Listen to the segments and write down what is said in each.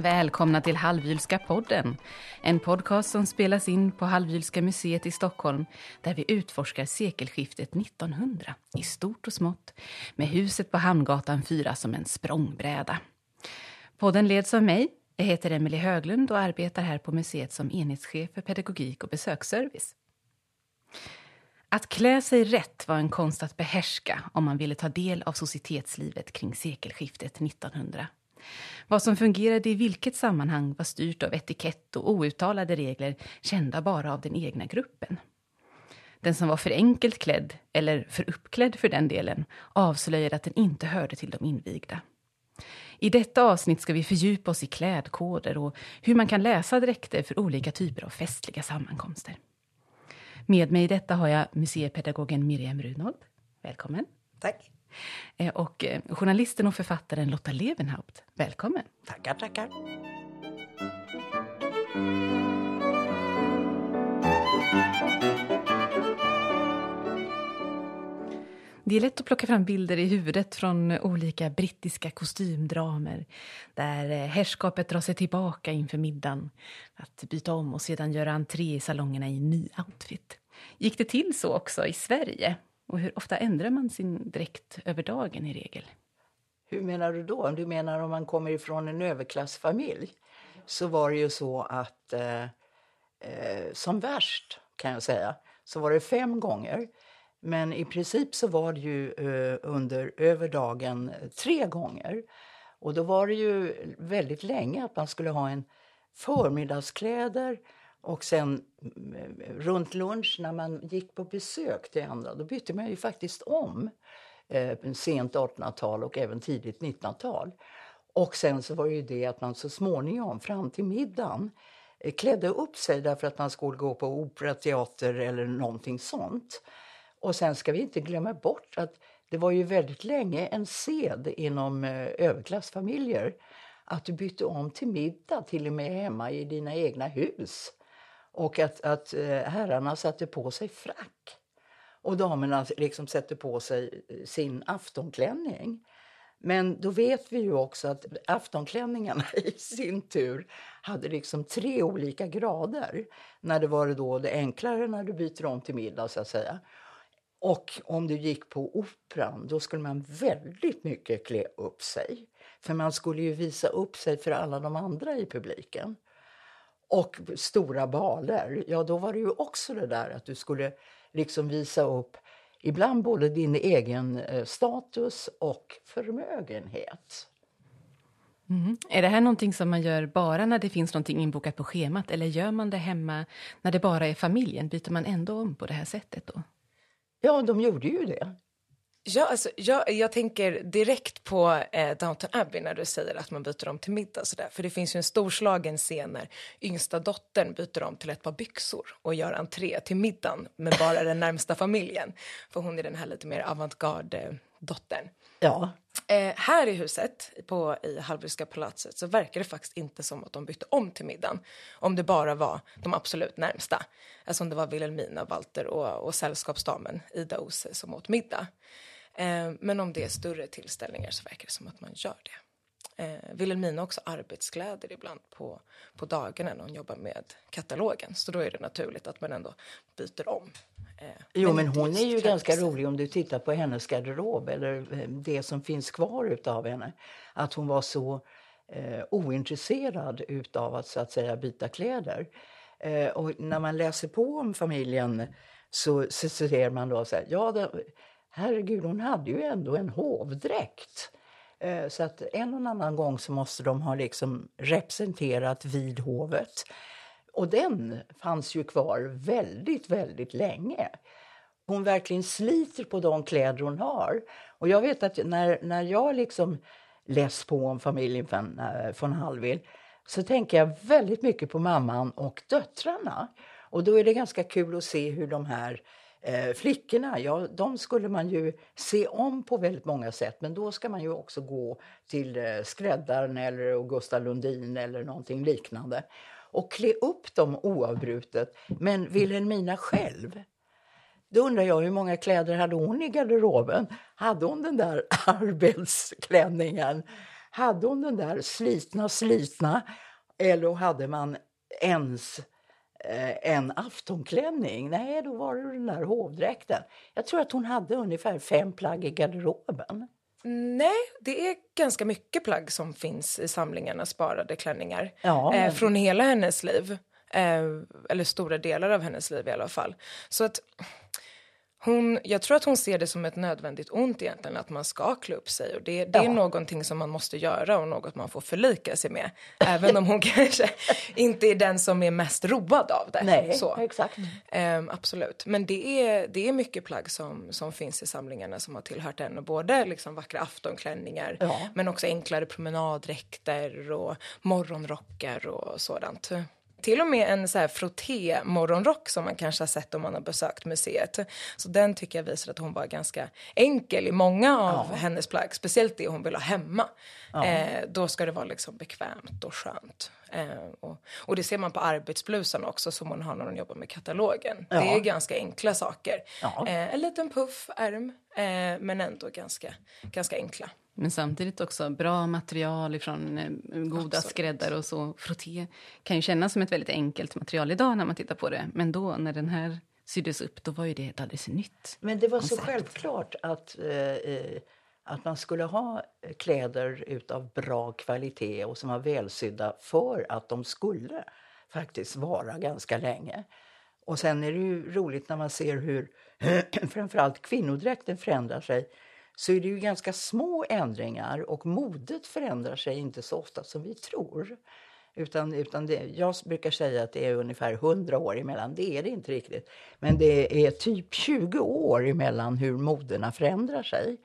Välkomna till Halvjylska podden. En podcast som spelas in på Halvjylska museet i Stockholm där vi utforskar sekelskiftet 1900 i stort och smått med huset på Hamngatan 4 som en språngbräda. Podden leds av mig. Jag heter Emelie Höglund och arbetar här på museet som enhetschef för pedagogik och besöksservice. Att klä sig rätt var en konst att behärska om man ville ta del av societetslivet kring sekelskiftet 1900. Vad som fungerade i vilket sammanhang var styrt av etikett och outtalade regler kända bara av den egna gruppen. Den som var för enkelt klädd, eller för uppklädd för den delen, avslöjade att den inte hörde till de invigda. I detta avsnitt ska vi fördjupa oss i klädkoder och hur man kan läsa dräkter för olika typer av festliga sammankomster. Med mig i detta har jag museipedagogen Miriam Runold. Välkommen. Tack. Eh, och eh, journalisten och författaren Lotta Levenhaupt. Välkommen. Tackar, tackar. Det är lätt att plocka fram bilder i huvudet från olika brittiska kostymdramer där eh, herrskapet drar sig tillbaka inför middagen att byta om och sedan göra entré i salongerna i ny outfit. Gick det till så också i Sverige? Och hur ofta ändrar man sin dräkt över dagen i regel? Hur menar du då? Du menar om man kommer ifrån en överklassfamilj? Så var det ju så att eh, eh, som värst kan jag säga så var det fem gånger. Men i princip så var det ju eh, under över dagen eh, tre gånger. Och då var det ju väldigt länge att man skulle ha en förmiddagskläder och sen eh, runt lunch när man gick på besök till andra, då bytte man ju faktiskt om. Eh, sent 1800-tal och även tidigt 1900-tal. Och sen så var det ju det att man så småningom, fram till middagen, eh, klädde upp sig därför att man skulle gå på opera, teater eller någonting sånt. Och sen ska vi inte glömma bort att det var ju väldigt länge en sed inom eh, överklassfamiljer att du bytte om till middag, till och med hemma i dina egna hus. Och att, att eh, herrarna satte på sig frack. Och damerna liksom sätter på sig eh, sin aftonklänning. Men då vet vi ju också att aftonklänningarna i sin tur hade liksom tre olika grader. När det var det då det enklare när du byter om till middag så att säga. Och om du gick på operan då skulle man väldigt mycket klä upp sig. För man skulle ju visa upp sig för alla de andra i publiken och stora baler, ja då var det ju också det där att du skulle liksom visa upp ibland både din egen eh, status och förmögenhet. Mm. Är det här någonting som man gör bara när det finns någonting inbokat på schemat eller gör man det hemma när det bara är familjen? Byter man ändå om på det här sättet då? Ja, de gjorde ju det. Ja, alltså, jag, jag tänker direkt på eh, Downton Abbey när du säger att man byter om till middag. Så där. För det finns ju en storslagen scen när yngsta dottern byter om till ett par byxor och gör entré till middagen med bara den närmsta familjen. För hon är den här lite mer avantgarde-dottern. Ja. Eh, här i huset, på, i Hallwylska palatset, så verkar det faktiskt inte som att de bytte om till middagen. Om det bara var de absolut närmsta. Alltså om det var Wilhelmina, Walter och, och sällskapsdamen Ida Ose som åt middag. Eh, men om det är större tillställningar så verkar det som att man gör det. Eh, Wilhelmina har också arbetskläder ibland på, på dagarna när hon jobbar med katalogen. Så då är det naturligt att man ändå byter om. Eh, jo, men, men hon är ju ganska rolig om du tittar på hennes garderob eller eh, det som finns kvar utav henne. Att hon var så eh, ointresserad utav att så att säga byta kläder. Eh, och när man läser på om familjen så, så ser man då så här, ja, det, herregud, hon hade ju ändå en hovdräkt. Eh, så att en och annan gång så måste de ha liksom representerat vid hovet. Och den fanns ju kvar väldigt, väldigt länge. Hon verkligen sliter på de kläder hon har. Och jag vet att när, när jag liksom läst på om familjen von, von eh, Hallwyl så tänker jag väldigt mycket på mamman och döttrarna. Och då är det ganska kul att se hur de här Eh, flickorna, ja, de skulle man ju se om på väldigt många sätt men då ska man ju också gå till eh, skräddaren eller Augusta Lundin eller någonting liknande och klä upp dem oavbrutet. Men Wilhelmina själv, då undrar jag hur många kläder hade hon i garderoben? Hade hon den där arbetsklänningen? hade hon den där slitna, slitna eller hade man ens en aftonklänning? Nej, då var det den där hovdräkten. Jag tror att hon hade ungefär fem plagg i garderoben. Nej, det är ganska mycket plagg som finns i samlingarna sparade klänningar. Ja, eh, men- från hela hennes liv. Eh, eller stora delar av hennes liv i alla fall. Så att hon, jag tror att hon ser det som ett nödvändigt ont egentligen att man ska klä upp sig och det, det är Ja. någonting som man måste göra och något man får förlika sig med. Även om hon kanske inte är den som är mest road av det. Nej, så. exakt. Ehm, absolut. Men det är, det är mycket plagg som, som finns i samlingarna som har tillhört henne. Både liksom vackra aftonklänningar Ja. men också enklare promenaddräkter och morgonrockar och sådant. Till och med en så här frotté-morgonrock som man kanske har sett om man har besökt museet. Så den tycker jag visar att hon var ganska enkel i många av hennes plagg. Speciellt det hon vill ha hemma. Eh, då ska det vara liksom bekvämt och skönt. Eh, och, och det ser man på arbetsblusen också som hon har när hon jobbar med katalogen. Det är ganska enkla saker. Ja. Eh, en liten puff, ärm, eh, men ändå ganska, ganska enkla. Men samtidigt också bra material ifrån eh, goda Absolut. skräddare och så. Frotté kan ju kännas som ett väldigt enkelt material idag när man tittar på det. Men då när den här syddes upp, då var ju det ett alldeles nytt. Men det var så koncept. självklart att, eh, att man skulle ha kläder utav bra kvalitet och som var välsydda för att de skulle faktiskt vara ganska länge. Och sen är det ju roligt när man ser hur framförallt kvinnodräkten förändrar sig så är det ju ganska små ändringar och modet förändrar sig inte så ofta som vi tror. Utan, utan det, jag brukar säga att det är ungefär 100 år emellan. Det är det inte riktigt. Men det är typ 20 år emellan hur moderna förändrar sig.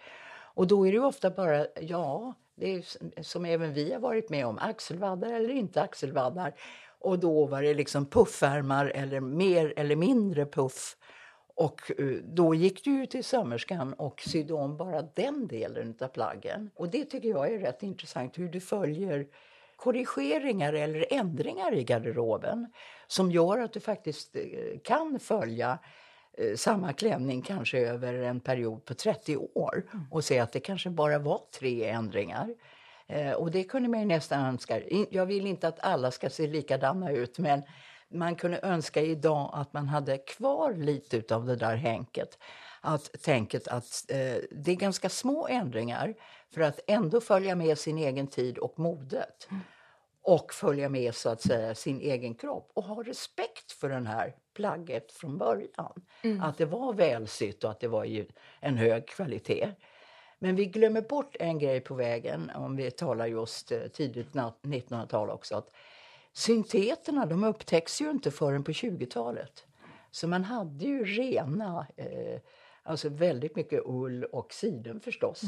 Och då är det ju ofta bara, ja, det är som även vi har varit med om, axelvaddar eller inte axelvaddar. Och då var det liksom puffärmar eller mer eller mindre puff. Och eh, då gick du ju till sömmerskan och sydde om bara den delen av plaggen. Och det tycker jag är rätt intressant, hur du följer korrigeringar eller ändringar i garderoben som gör att du faktiskt eh, kan följa eh, samma klänning kanske över en period på 30 år och se att det kanske bara var tre ändringar. Och det kunde man nästan önska. Jag vill inte att alla ska se likadana ut men man kunde önska idag att man hade kvar lite av det där hänket. Att tänket att eh, det är ganska små ändringar för att ändå följa med sin egen tid och modet. Och följa med så att säga sin egen kropp och ha respekt för den här plagget från början. Att det var välsytt och att det var en hög kvalitet. Men vi glömmer bort en grej på vägen om vi talar just eh, tidigt na- 1900-tal också. Att synteterna de upptäcks ju inte förrän på 20-talet. Så man hade ju rena, eh, alltså väldigt mycket ull och siden förstås.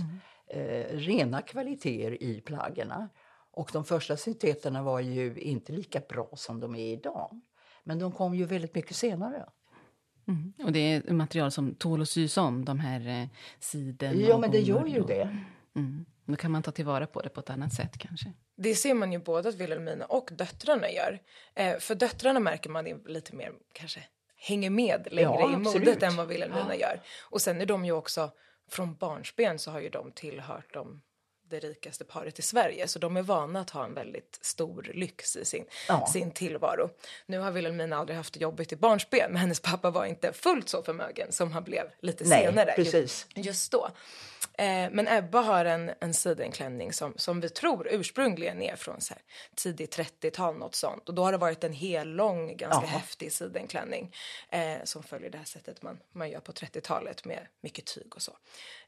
Eh, rena kvaliteter i plaggerna. Och de första synteterna var ju inte lika bra som de är idag. Men de kom ju väldigt mycket senare. Mm. Och det är material som tål att sys om, de här eh, siden Ja, men det gör ju det. Mm. Då kan man ta tillvara på det på ett annat sätt kanske. Det ser man ju både att Wilhelmina och döttrarna gör. Eh, för döttrarna märker man är lite mer kanske hänger med längre Ja, i modet absolut. än vad Wilhelmina gör. Och sen är de ju också, från barnsben så har ju de tillhört de, det rikaste paret i Sverige. Så de är vana att ha en väldigt stor lyx i sin, Ja. sin tillvaro. Nu har Wilhelmina aldrig haft det jobbigt i barnsben men hennes pappa var inte fullt så förmögen som han blev lite Nej, senare. precis. Just då. Eh, men Ebba har en, en sidenklänning som, som vi tror ursprungligen är från så här, tidigt 30-tal, något sånt. Och då har det varit en hel lång, ganska Ja. häftig sidenklänning eh, som följer det här sättet man, man gör på 30-talet med mycket tyg och så.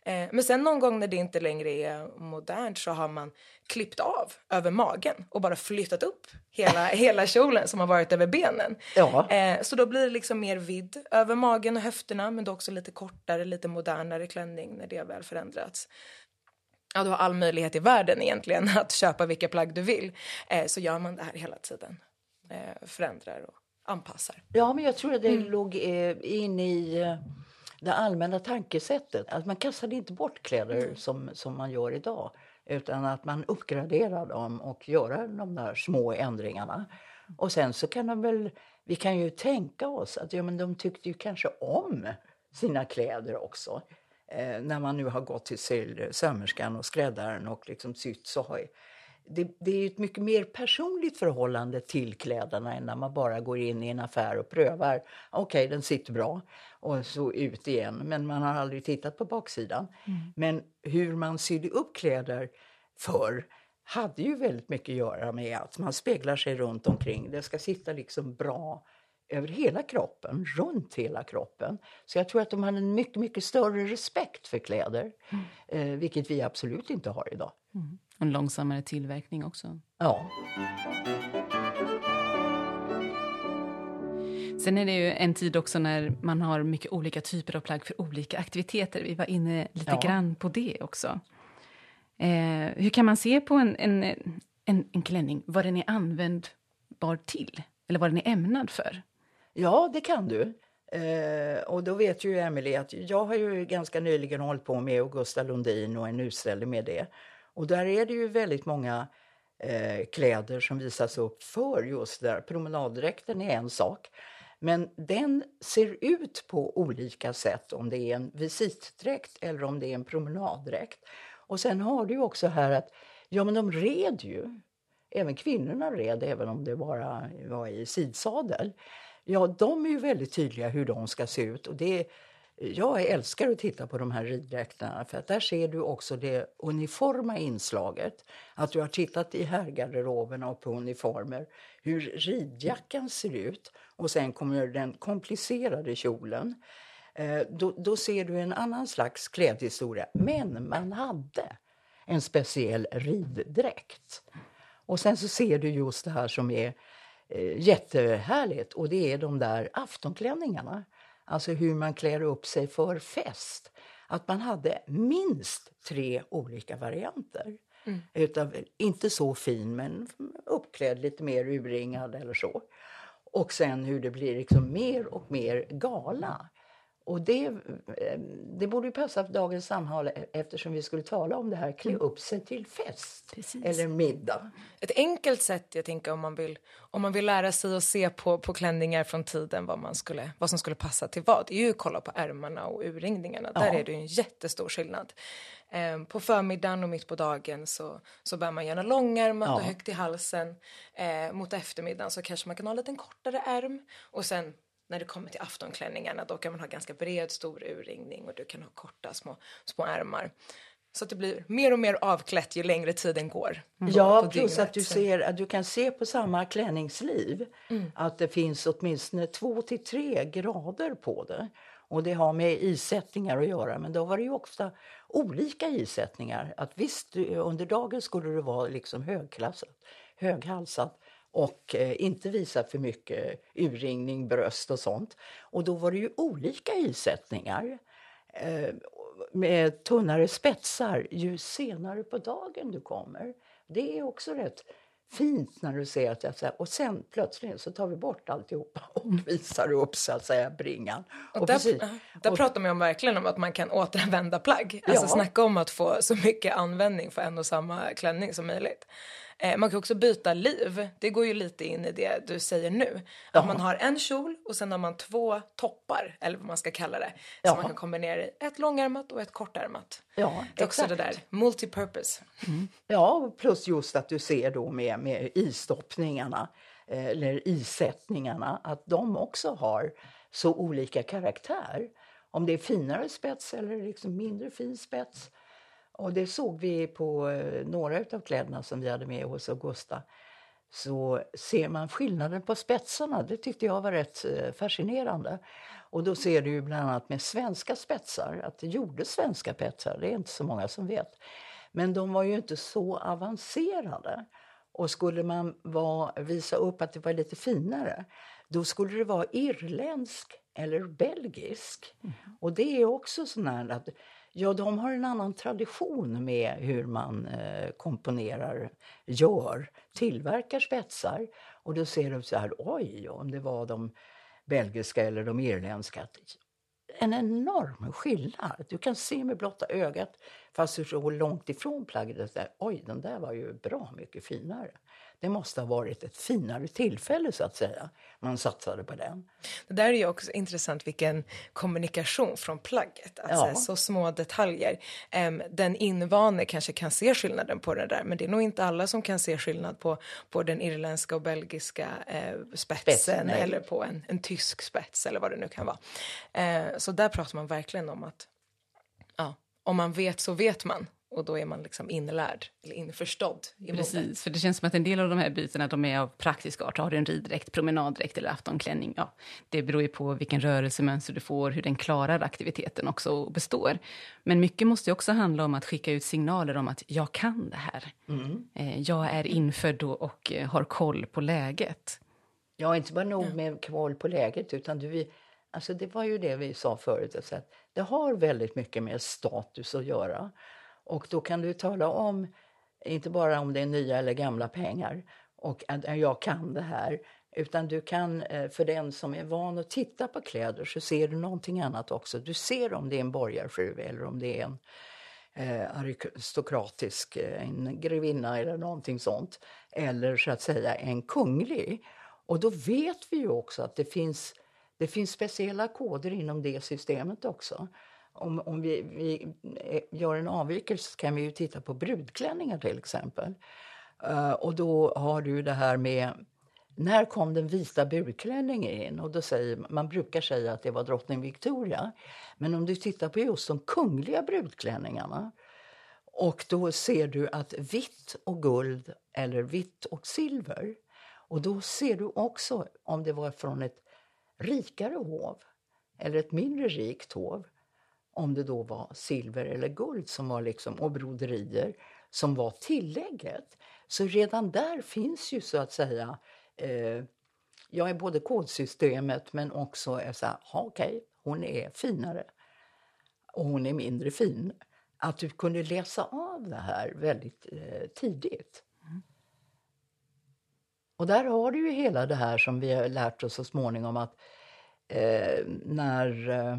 Eh, men sen någon gång när det inte längre är modernt så har man klippt av över magen och bara flyttat upp hela, hela kjolen som har varit över benen. Ja. Eh, så då blir det liksom mer vidd över magen och höfterna men då också lite kortare, lite modernare klänning när det väl förändrats. Ja, du har all möjlighet i världen egentligen att köpa vilka plagg du vill. Eh, så gör man det här hela tiden. Eh, förändrar och anpassar. Ja, men jag tror att det låg eh, in i eh, det allmänna tankesättet. Att man kastade inte bort kläder som, som man gör idag. Utan att man uppgraderar dem och gör de där små ändringarna. Och sen så kan de väl, vi kan ju tänka oss att ja, men de tyckte ju kanske om sina kläder också. Eh, när man nu har gått till sömmerskan och skräddaren och liksom sytt så har det, det är ett mycket mer personligt förhållande till kläderna än när man bara går in i en affär och prövar. Okej, okay, den sitter bra och så ut igen. Men man har aldrig tittat på baksidan. Mm. Men hur man sydde upp kläder förr hade ju väldigt mycket att göra med att man speglar sig runt omkring. Det ska sitta liksom bra över hela kroppen, runt hela kroppen. Så jag tror att de hade en mycket, mycket större respekt för kläder, mm. eh, vilket vi absolut inte har idag. Mm. En långsammare tillverkning också. Ja. Sen är det ju en tid också när man har mycket olika typer av plagg för olika aktiviteter. Vi var inne lite ja. grann på det också. Eh, hur kan man se på en, en, en, en klänning, vad den är användbar till? Eller vad den är ämnad för? Ja, det kan du. Eh, och då vet ju Emelie att jag har ju ganska nyligen hållit på med Augusta Lundin och en utställning med det. Och där är det ju väldigt många eh, kläder som visas upp för just där. Promenaddräkten är en sak. Men den ser ut på olika sätt om det är en visitdräkt eller om det är en promenaddräkt. Och sen har du också här att ja men de red ju. Även kvinnorna red, även om det bara var i sidsadel. Ja, de är ju väldigt tydliga hur de ska se ut. Och det, jag älskar att titta på de här riddräkterna för att där ser du också det uniforma inslaget. Att du har tittat i herrgarderoberna och på uniformer, hur ridjackan ser ut och sen kommer den komplicerade kjolen. Eh, då, då ser du en annan slags klädhistoria. Men man hade en speciell riddräkt. Och sen så ser du just det här som är eh, jättehärligt och det är de där aftonklänningarna. Alltså hur man klär upp sig för fest. Att man hade minst tre olika varianter. Mm. Utav, inte så fin, men uppklädd lite mer urringad eller så. Och sen hur det blir liksom mer och mer gala. Och det, eh, det borde ju passa för dagens samhälle eftersom vi skulle tala om det här, klä mm. upp sig till fest Precis. eller middag. Ett enkelt sätt, jag tänker om man vill, om man vill lära sig att se på, på klänningar från tiden, vad, man skulle, vad som skulle passa till vad, det är ju att kolla på ärmarna och urringningarna. Ja. Där är det en jättestor skillnad. Eh, på förmiddagen och mitt på dagen så, så bär man gärna långärmat ja. och högt i halsen. Eh, mot eftermiddagen så kanske man kan ha en lite kortare ärm och sen när det kommer till aftonklänningarna då kan man ha ganska bred stor urringning och du kan ha korta små, små ärmar. Så att det blir mer och mer avklätt ju längre tiden går. Mm. Ja, plus att du, ser, att du kan se på samma klänningsliv mm. att det finns åtminstone två till tre grader på det. Och det har med isättningar att göra, men då var det ju ofta olika isättningar. Att visst, under dagen skulle det vara liksom högklassat, höghalsat och eh, inte visa för mycket urringning, bröst och sånt. Och då var det ju olika isättningar eh, med tunnare spetsar ju senare på dagen du kommer. Det är också rätt fint när du ser att jag säger, och sen plötsligt så tar vi bort alltihopa och mm. visar upp så att säga bringan. Och, och där, precis, där och, pratar man verkligen om att man kan återanvända plagg. Alltså ja. snacka om att få så mycket användning för en och samma klänning som möjligt. Eh, man kan också byta liv. Det går ju lite in i det du säger nu. Att man har en kjol och sen har man två toppar, eller vad man ska kalla det. Som man kan kombinera i ett långärmat och ett kortärmat. Ja, det är också det där, multipurpose. Mm. Ja, plus just att du ser då med, med istoppningarna eh, eller isättningarna att de också har så olika karaktär. Om det är finare spets eller liksom mindre fin spets. Och det såg vi på eh, några av kläderna som vi hade med hos Augusta. Så ser man skillnaden på spetsarna, det tyckte jag var rätt eh, fascinerande. Och då ser du bland annat med svenska spetsar, att det gjordes svenska spetsar, det är inte så många som vet. Men de var ju inte så avancerade. Och skulle man vara, visa upp att det var lite finare, då skulle det vara irländsk eller belgisk. Mm. Och det är också sån här att Ja, de har en annan tradition med hur man eh, komponerar, gör, tillverkar spetsar. Och då ser de så här, oj, om det var de belgiska eller de irländska. En enorm skillnad. Du kan se med blotta ögat, fast du står långt ifrån plagget, oj, den där var ju bra mycket finare det måste ha varit ett finare tillfälle så att säga. Man satsade på den. Det där är ju också intressant vilken kommunikation från plagget. Alltså ja. så små detaljer. Den invane kanske kan se skillnaden på det där men det är nog inte alla som kan se skillnad på, på den irländska och belgiska uh, spetsen Spets, eller på en, en tysk spets eller vad det nu kan vara. Uh, så där pratar man verkligen om att ja, om man vet så vet man och då är man liksom inlärd eller införstådd. I Precis, modet. för det känns som att en del av de här bytena de är av praktisk art. Har du en riddräkt, promenaddräkt eller aftonklänning? Ja, det beror ju på vilken rörelsemönster du får, hur den klarar aktiviteten också och består. Men mycket måste också handla om att skicka ut signaler om att jag kan det här. Mm. Eh, jag är infödd och eh, har koll på läget. Ja, inte bara nog med koll på läget utan du Alltså det var ju det vi sa förut, att det har väldigt mycket med status att göra. Och då kan du tala om, inte bara om det är nya eller gamla pengar och att jag kan det här, utan du kan, eh, för den som är van att titta på kläder så ser du någonting annat också. Du ser om det är en borgarfru eller om det är en eh, aristokratisk, eh, en grevinna eller någonting sånt. Eller så att säga en kunglig. Och då vet vi ju också att det finns, det finns speciella koder inom det systemet också om, om vi, vi, eh, gör en avvikelse kan vi ju titta på brudklänningar till exempel. Uh, och då har du det här med när kom den vita brudklänningen in? Och då säger, man brukar säga att det var drottning Victoria. Men om du tittar på just de kungliga brudklänningarna och då ser du att vitt och guld eller vitt och silver. Och då ser du också om det var från ett rikare hov eller ett mindre rikt hov om det då var silver eller guld som var liksom, och broderier som var tillägget. Så redan där finns ju så att säga eh, jag är både kodsystemet men också är så här, okej, hon är finare och hon är mindre fin. Att du kunde läsa av det här väldigt eh, tidigt. Mm. Och där har du ju hela det här som vi har lärt oss så småningom att eh, när eh,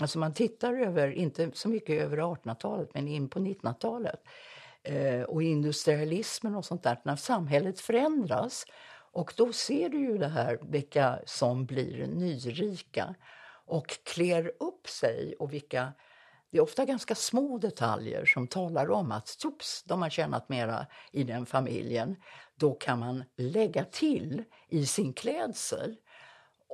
Alltså man tittar över, inte så mycket över 1800-talet, men in på 1900-talet. Eh, och industrialismen och sånt där, när samhället förändras. Och då ser du ju det här, vilka som blir nyrika och klär upp sig och vilka det är ofta ganska små detaljer som talar om att tops, de har tjänat mera i den familjen. Då kan man lägga till i sin klädsel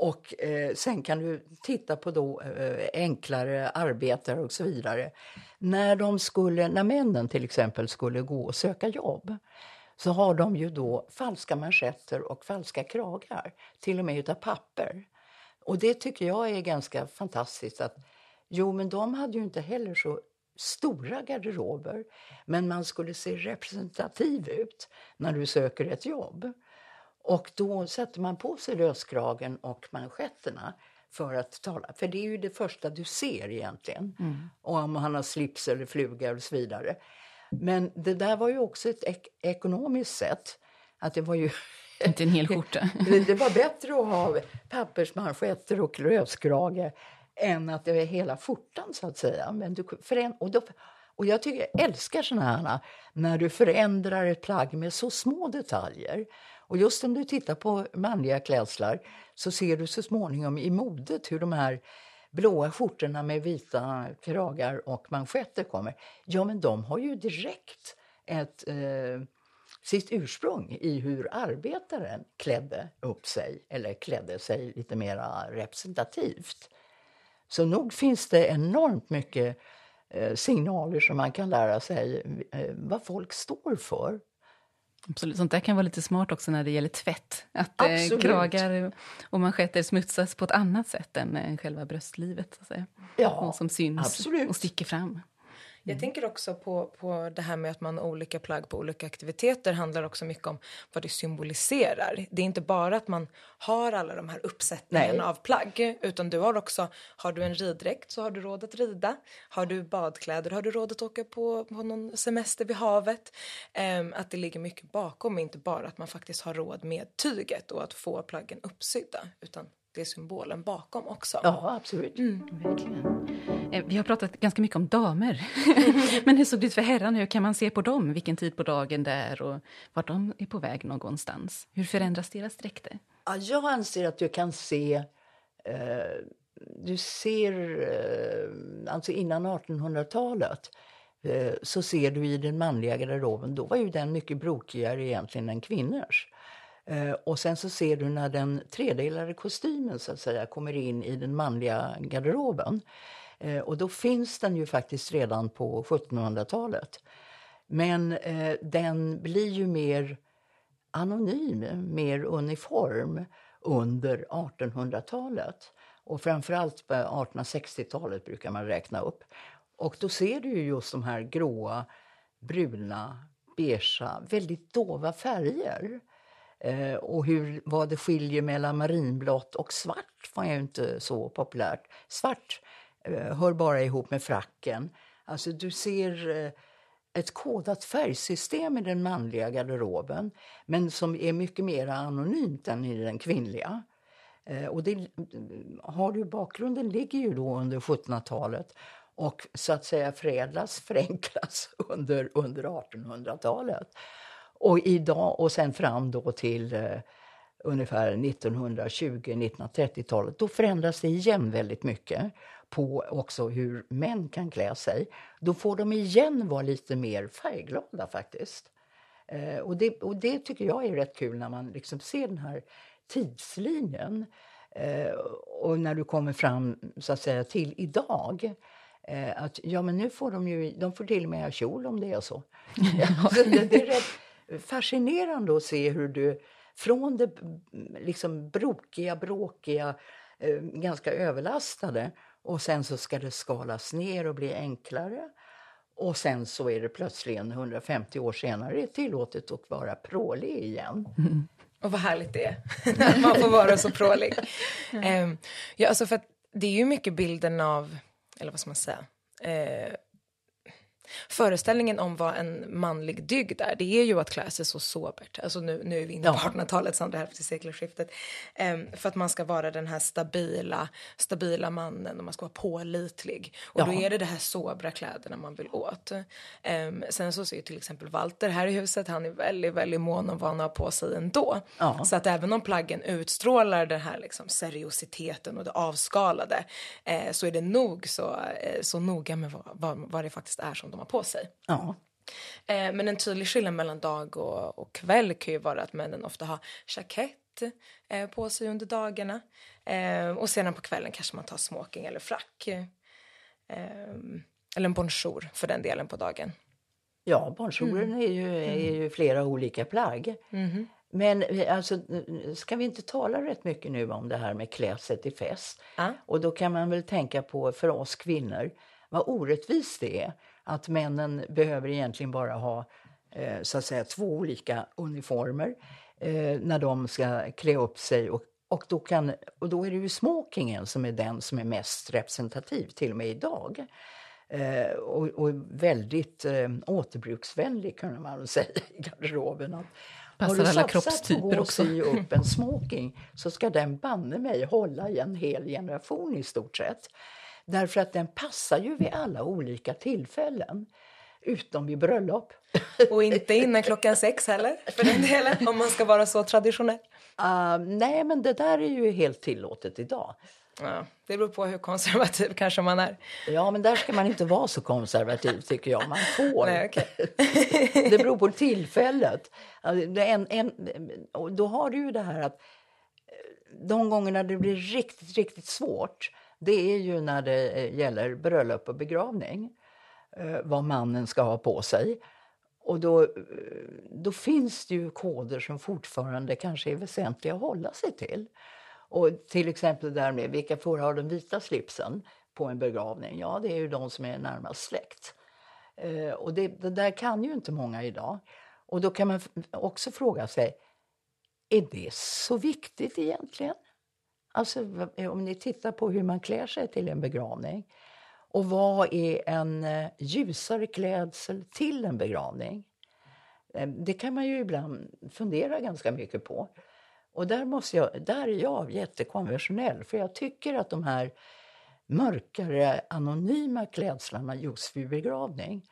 och eh, sen kan du titta på då eh, enklare arbetare och så vidare. När, de skulle, när männen till exempel skulle gå och söka jobb så har de ju då falska manschetter och falska kragar, till och med utav papper. Och det tycker jag är ganska fantastiskt att jo, men de hade ju inte heller så stora garderober, men man skulle se representativ ut när du söker ett jobb. Och då sätter man på sig löskragen och manschetterna för att tala. För det är ju det första du ser egentligen. Mm. Och om han har slips eller fluga och så vidare. Men det där var ju också ett ek ekonomiskt sätt. Att det var ju... Inte en hel skjorta. det, det var bättre att ha pappersmanschetter och löskrage än att det var hela skjortan så att säga. Men du, och, då, och jag tycker, jag älskar såna här när du förändrar ett plagg med så små detaljer. Och just om du tittar på manliga klädslar så ser du så småningom i modet hur de här blåa skjortorna med vita kragar och manschetter kommer. Ja, men de har ju direkt ett, eh, sitt ursprung i hur arbetaren klädde upp sig eller klädde sig lite mer representativt. Så nog finns det enormt mycket eh, signaler som man kan lära sig eh, vad folk står för Absolut. Sånt där kan vara lite smart också när det gäller tvätt. Att eh, kragar och manschetter smutsas på ett annat sätt än eh, själva bröstlivet. Så att säga. Ja, och som syns absolut. och sticker fram. Jag tänker också på, på det här med att man har olika plagg på olika aktiviteter handlar också mycket om vad det symboliserar. Det är inte bara att man har alla de här uppsättningarna av plagg utan du har också, har du en riddräkt så har du råd att rida. Har du badkläder har du råd att åka på, på någon semester vid havet. Um, att det ligger mycket bakom, inte bara att man faktiskt har råd med tyget och att få plaggen uppsydda utan det är symbolen bakom också. Ja, absolut. Mm. Verkligen. Eh, vi har pratat ganska mycket om damer. Men hur såg det ut för herrarna? Hur kan man se på dem? Vilken tid på dagen det är och vart de är på väg någonstans? Hur förändras deras dräkter? Ja, jag anser att du kan se... Eh, du ser... Eh, alltså innan 1800-talet eh, så ser du i den manliga garderoben, då var ju den mycket brokigare egentligen än kvinnors. Eh, och sen så ser du när den tredelade kostymen så att säga kommer in i den manliga garderoben. Eh, och då finns den ju faktiskt redan på 1700-talet. Men eh, den blir ju mer anonym, mer uniform under 1800-talet. Och framförallt på 1860-talet brukar man räkna upp. Och då ser du ju just de här gråa, bruna, beigea, väldigt dova färger. Eh, och hur, vad det skiljer mellan marinblått och svart var ju inte så populärt. Svart eh, hör bara ihop med fracken. Alltså du ser eh, ett kodat färgsystem i den manliga garderoben men som är mycket mer anonymt än i den kvinnliga. Eh, och det, eh, har du bakgrunden ligger ju då under 1700-talet och så att säga förädlas, förenklas under, under 1800-talet. Och idag och sen fram då till eh, ungefär 1920-1930-talet, då förändras det igen väldigt mycket på också hur män kan klä sig. Då får de igen vara lite mer färgglada faktiskt. Eh, och, det, och det tycker jag är rätt kul när man liksom ser den här tidslinjen. Eh, och när du kommer fram så att säga till idag. Eh, att ja men nu får de ju, de får till och med ha kjol om det är så. alltså, det, det är rätt, fascinerande att se hur du från det liksom brokiga, bråkiga, eh, ganska överlastade och sen så ska det skalas ner och bli enklare. Och sen så är det plötsligen 150 år senare tillåtet att vara prålig igen. Mm. Och vad härligt det är att man får vara så prålig. um, ja, alltså för det är ju mycket bilden av, eller vad ska man säga, uh, föreställningen om vad en manlig dygd är, det är ju att klä sig så sobert. Alltså nu, nu är vi inne på ja. 1800-talets andra hälft i sekelskiftet. Um, för att man ska vara den här stabila, stabila mannen och man ska vara pålitlig. Och ja. då är det de här sobra kläderna man vill åt. Um, sen så ser ju till exempel Walter här i huset, han är väldigt, väldigt mån om vad han har på sig ändå. Ja. Så att även om plaggen utstrålar den här liksom seriositeten och det avskalade eh, så är det nog så, eh, så noga med vad, vad, vad det faktiskt är som de har på sig. Ja. Eh, men en tydlig skillnad mellan dag och, och kväll kan ju vara att männen ofta har jackett eh, på sig under dagarna. Eh, och sedan på kvällen kanske man tar smoking eller frack. Eh, eller en bonjour för den delen på dagen. Ja, bonjouren mm. är, ju, är mm. ju flera olika plagg. Mm. Men eh, alltså, ska vi inte tala rätt mycket nu om det här med klädseln till fest? Ah. Och då kan man väl tänka på för oss kvinnor vad orättvist det är att männen behöver egentligen bara ha eh, så att säga två olika uniformer eh, när de ska klä upp sig och och då, kan, och då är det ju smokingen som är den som är mest representativ, till och med idag. Eh, och, och, väldigt eh, återbruksvänlig kan man säga i garderoben. Att, Passar har du alla kroppstyper på att sy upp en smoking så ska den banne mig hålla i en hel generation i stort sett. Därför att den passar ju vid alla olika tillfällen. Utom vid bröllop. Och inte innan klockan sex heller, för den delen, om man ska vara så traditionell. Uh, nej, men det där är ju helt tillåtet idag. Ja, det beror på hur konservativ kanske man är. Ja, men där ska man inte vara så konservativ tycker jag. Man får. Nej, okay. det beror på tillfället. Alltså, en, en, då har du ju det här att eh, de gångerna det blir riktigt, riktigt svårt det är ju när det eh, gäller bröllop och begravning. Eh, vad mannen ska ha på sig. Och då, eh, då finns det ju koder som fortfarande kanske är väsentliga att hålla sig till. Och till exempel där med vilka får ha den vita slipsen på en begravning? Ja, det är ju de som är närmast släkt. och det, det där kan ju inte många idag. Och då kan man också fråga sig, är det så viktigt egentligen? Alltså eh, om ni tittar på hur man klär sig till en begravning. Och vad är en eh, ljusare klädsel till en begravning? Eh, det kan man ju ibland fundera ganska mycket på. Och där, måste jag, där är jag jättekonventionell, för jag tycker att de här mörkare, anonyma klädslarna just vid begravning.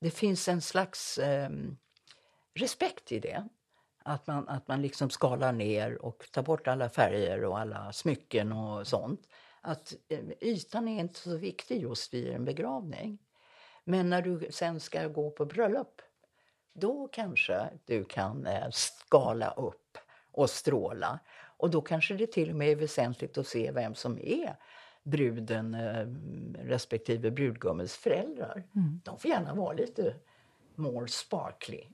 Det finns en slags eh, respekt i det. Att man, att man liksom skalar ner och tar bort alla färger och alla smycken och sånt. Att eh, ytan är inte så viktig just vid en begravning. Men när du sen ska gå på bröllop, då kanske du kan eh, skala upp och stråla. Och då kanske det till och med är väsentligt att se vem som är bruden eh, respektive brudgummens föräldrar. Mm. De får gärna vara lite more sparkly.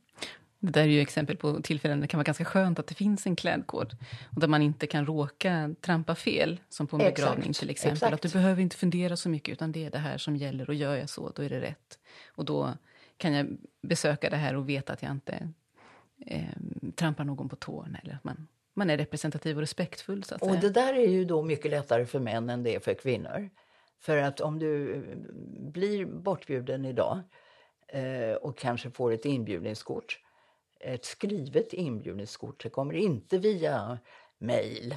Det där är ju exempel på tillfällen där det kan vara ganska skönt att det finns en klädkod. Och där man inte kan råka trampa fel, som på en exakt, begravning till exempel. Exakt. Att du behöver inte fundera så mycket, utan det är det här som gäller. Och gör jag så, då är det rätt. Och då kan jag besöka det här och veta att jag inte eh, trampar någon på tårna. Eller att man, man är representativ och respektfull. Så att och säga. det där är ju då mycket lättare för män än det är för kvinnor. För att om du blir bortbjuden idag eh, och kanske får ett inbjudningskort ett skrivet inbjudningskort. Det kommer inte via mejl.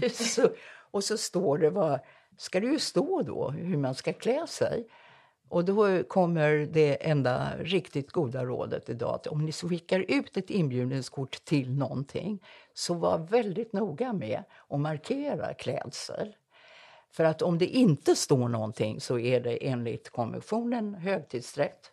och så står det vad ska det ju stå då, hur man ska klä sig. Och då kommer det enda riktigt goda rådet idag att om ni skickar ut ett inbjudningskort till någonting så var väldigt noga med att markera klädsel. För att om det inte står någonting så är det enligt konventionen högtidsrätt.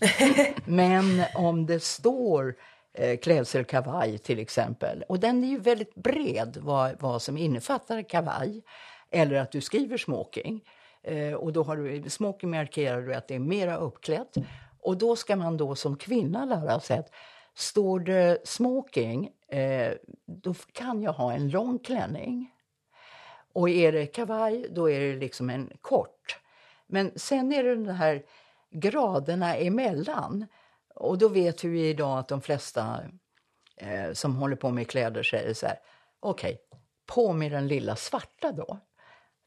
Men om det står eh, klädselkavaj till exempel. Och den är ju väldigt bred vad, vad som innefattar kavaj. Eller att du skriver smoking. Eh, och då har du, smoking markerar du att det är mera uppklätt. Och då ska man då som kvinna lära sig att står det smoking, eh, då kan jag ha en lång klänning. Och är det kavaj, då är det liksom en kort. Men sen är det de här graderna emellan. Och då vet vi idag att de flesta eh, som håller på med kläder säger så här, okej, okay, på med den lilla svarta då.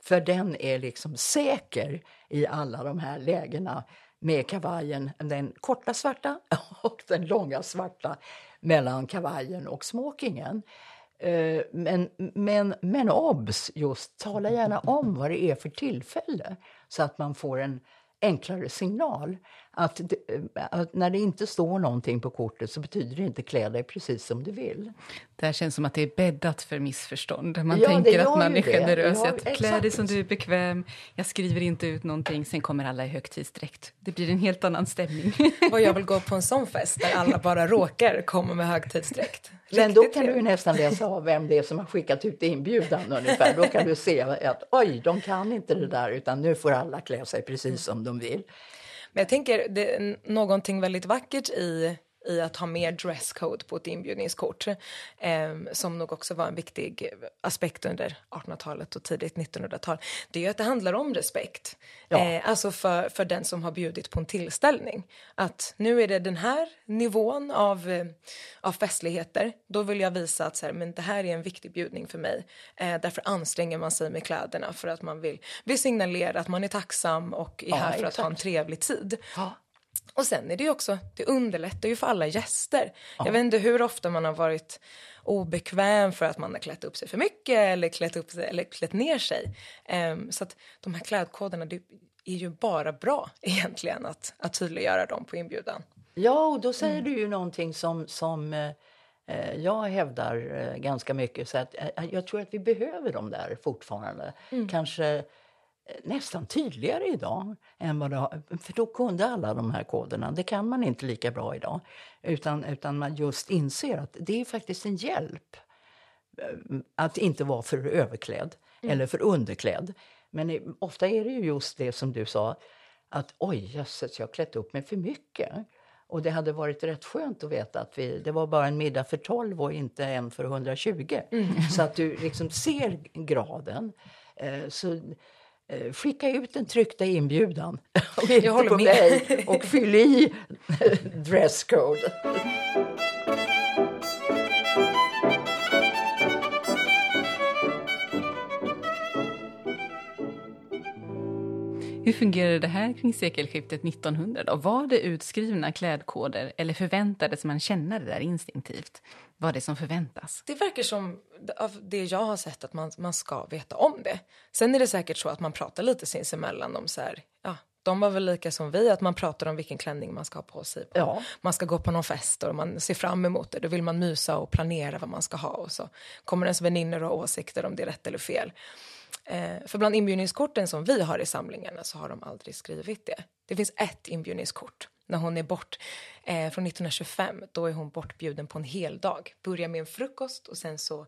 För den är liksom säker i alla de här lägena med kavajen, den korta svarta och den långa svarta mellan kavajen och smokingen. Eh, men, men, men obs, just tala gärna om vad det är för tillfälle så att man får en enklare signal. Att, att, när det inte står någonting på kortet så betyder det inte klä dig precis som du vill. Det här känns som att det är bäddat för missförstånd. Man ja, tänker att man är generös, ja, att klä dig som du är bekväm, jag skriver inte ut någonting, sen kommer alla i högtidsdräkt. Det blir en helt annan stämning. Och jag vill gå på en sån fest där alla bara råkar komma med högtidsdräkt. Men då kan du nästan läsa av vem det är som har skickat ut inbjudan ungefär. Då kan du se att oj, de kan inte det där utan nu får alla klä sig precis som de vill. Men jag tänker det är någonting väldigt vackert i i att ha mer dresscode på ett inbjudningskort. Eh, som nog också var en viktig aspekt under 1800-talet och tidigt 1900-tal. Det är ju att det handlar om respekt. Ja. Eh, alltså för, för den som har bjudit på en tillställning. Att nu är det den här nivån av, eh, av festligheter. Då vill jag visa att så här, men det här är en viktig bjudning för mig. Eh, därför anstränger man sig med kläderna för att man vill, vill signalera att man är tacksam och är ja, här för exakt. att ha en trevlig tid. Ja. Och sen är det ju också, det underlättar ju för alla gäster. Ja. Jag vet inte hur ofta man har varit obekväm för att man har klätt upp sig för mycket eller klätt, upp sig, eller klätt ner sig. Um, så att de här klädkoderna, det är ju bara bra egentligen att, att tydliggöra dem på inbjudan. Ja, och då säger mm. du ju någonting som, som eh, eh jag hävdar eh, ganska mycket. Så att, eh, jag tror att vi behöver dem där fortfarande. Mm. Kanske nästan tydligare idag. än vad det har, För då kunde alla de här koderna. Det kan man inte lika bra idag. Utan, utan man just inser att det är faktiskt en hjälp eh, att inte vara för överklädd mm. eller för underklädd. Men ofta är det ju just det som du sa, att oj jösses, jag har klätt upp mig för mycket. Och det hade varit rätt skönt att veta att vi, det var bara en middag för 12 och inte en för 120. Mm. Så att du liksom ser graden. Eh, så skicka ut den tryckta inbjudan och inte på med. mig och fyll i dresscode. Hur fungerade det här kring sekelskiftet 1900 då? Var det utskrivna klädkoder eller förväntades man känna det där instinktivt? Vad det som förväntas? Det verkar som, av det jag har sett, att man, man ska veta om det. Sen är det säkert så att man pratar lite sinsemellan om så här, ja, de var väl lika som vi, att man pratar om vilken klänning man ska ha på sig. På. Ja. Man ska gå på någon fest och man ser fram emot det. Då vill man mysa och planera vad man ska ha och så kommer ens vänner och åsikter om det är rätt eller fel. Eh, för bland inbjudningskorten som vi har i samlingarna så har de aldrig skrivit det. Det finns ett inbjudningskort när hon är bort eh, från 1925. Då är hon bortbjuden på en hel dag. Börjar med en frukost och sen så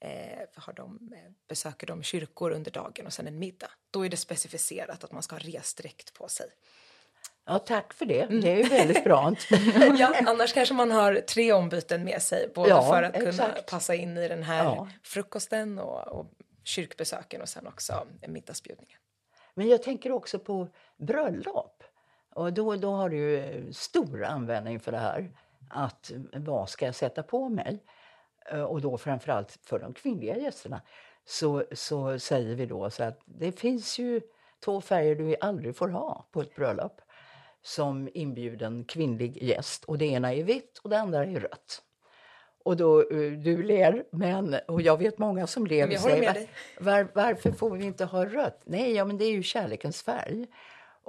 eh, har de, eh, besöker de kyrkor under dagen och sen en middag. Då är det specificerat att man ska ha resdräkt på sig. Ja, tack för det. Det är ju väldigt bra. ja, annars kanske man har tre ombyten med sig, både Ja, för att kunna exakt. passa in i den här Ja. frukosten och, och kyrkbesöken och sen också middagsbjudningen. Men jag tänker också på bröllop. Och då, då har du eh, stor användning för det här. Att eh, vad ska jag sätta på mig? Eh, Och då framförallt för de kvinnliga gästerna. Så, så säger vi då så att det finns ju två färger du aldrig får ha på ett bröllop som inbjuden kvinnlig gäst. Och det ena är vitt och det andra är rött. Och då, du ler, men, och jag vet många som ler och säger dig. var, varför får vi inte ha rött? Nej, ja, men det är ju kärlekens färg.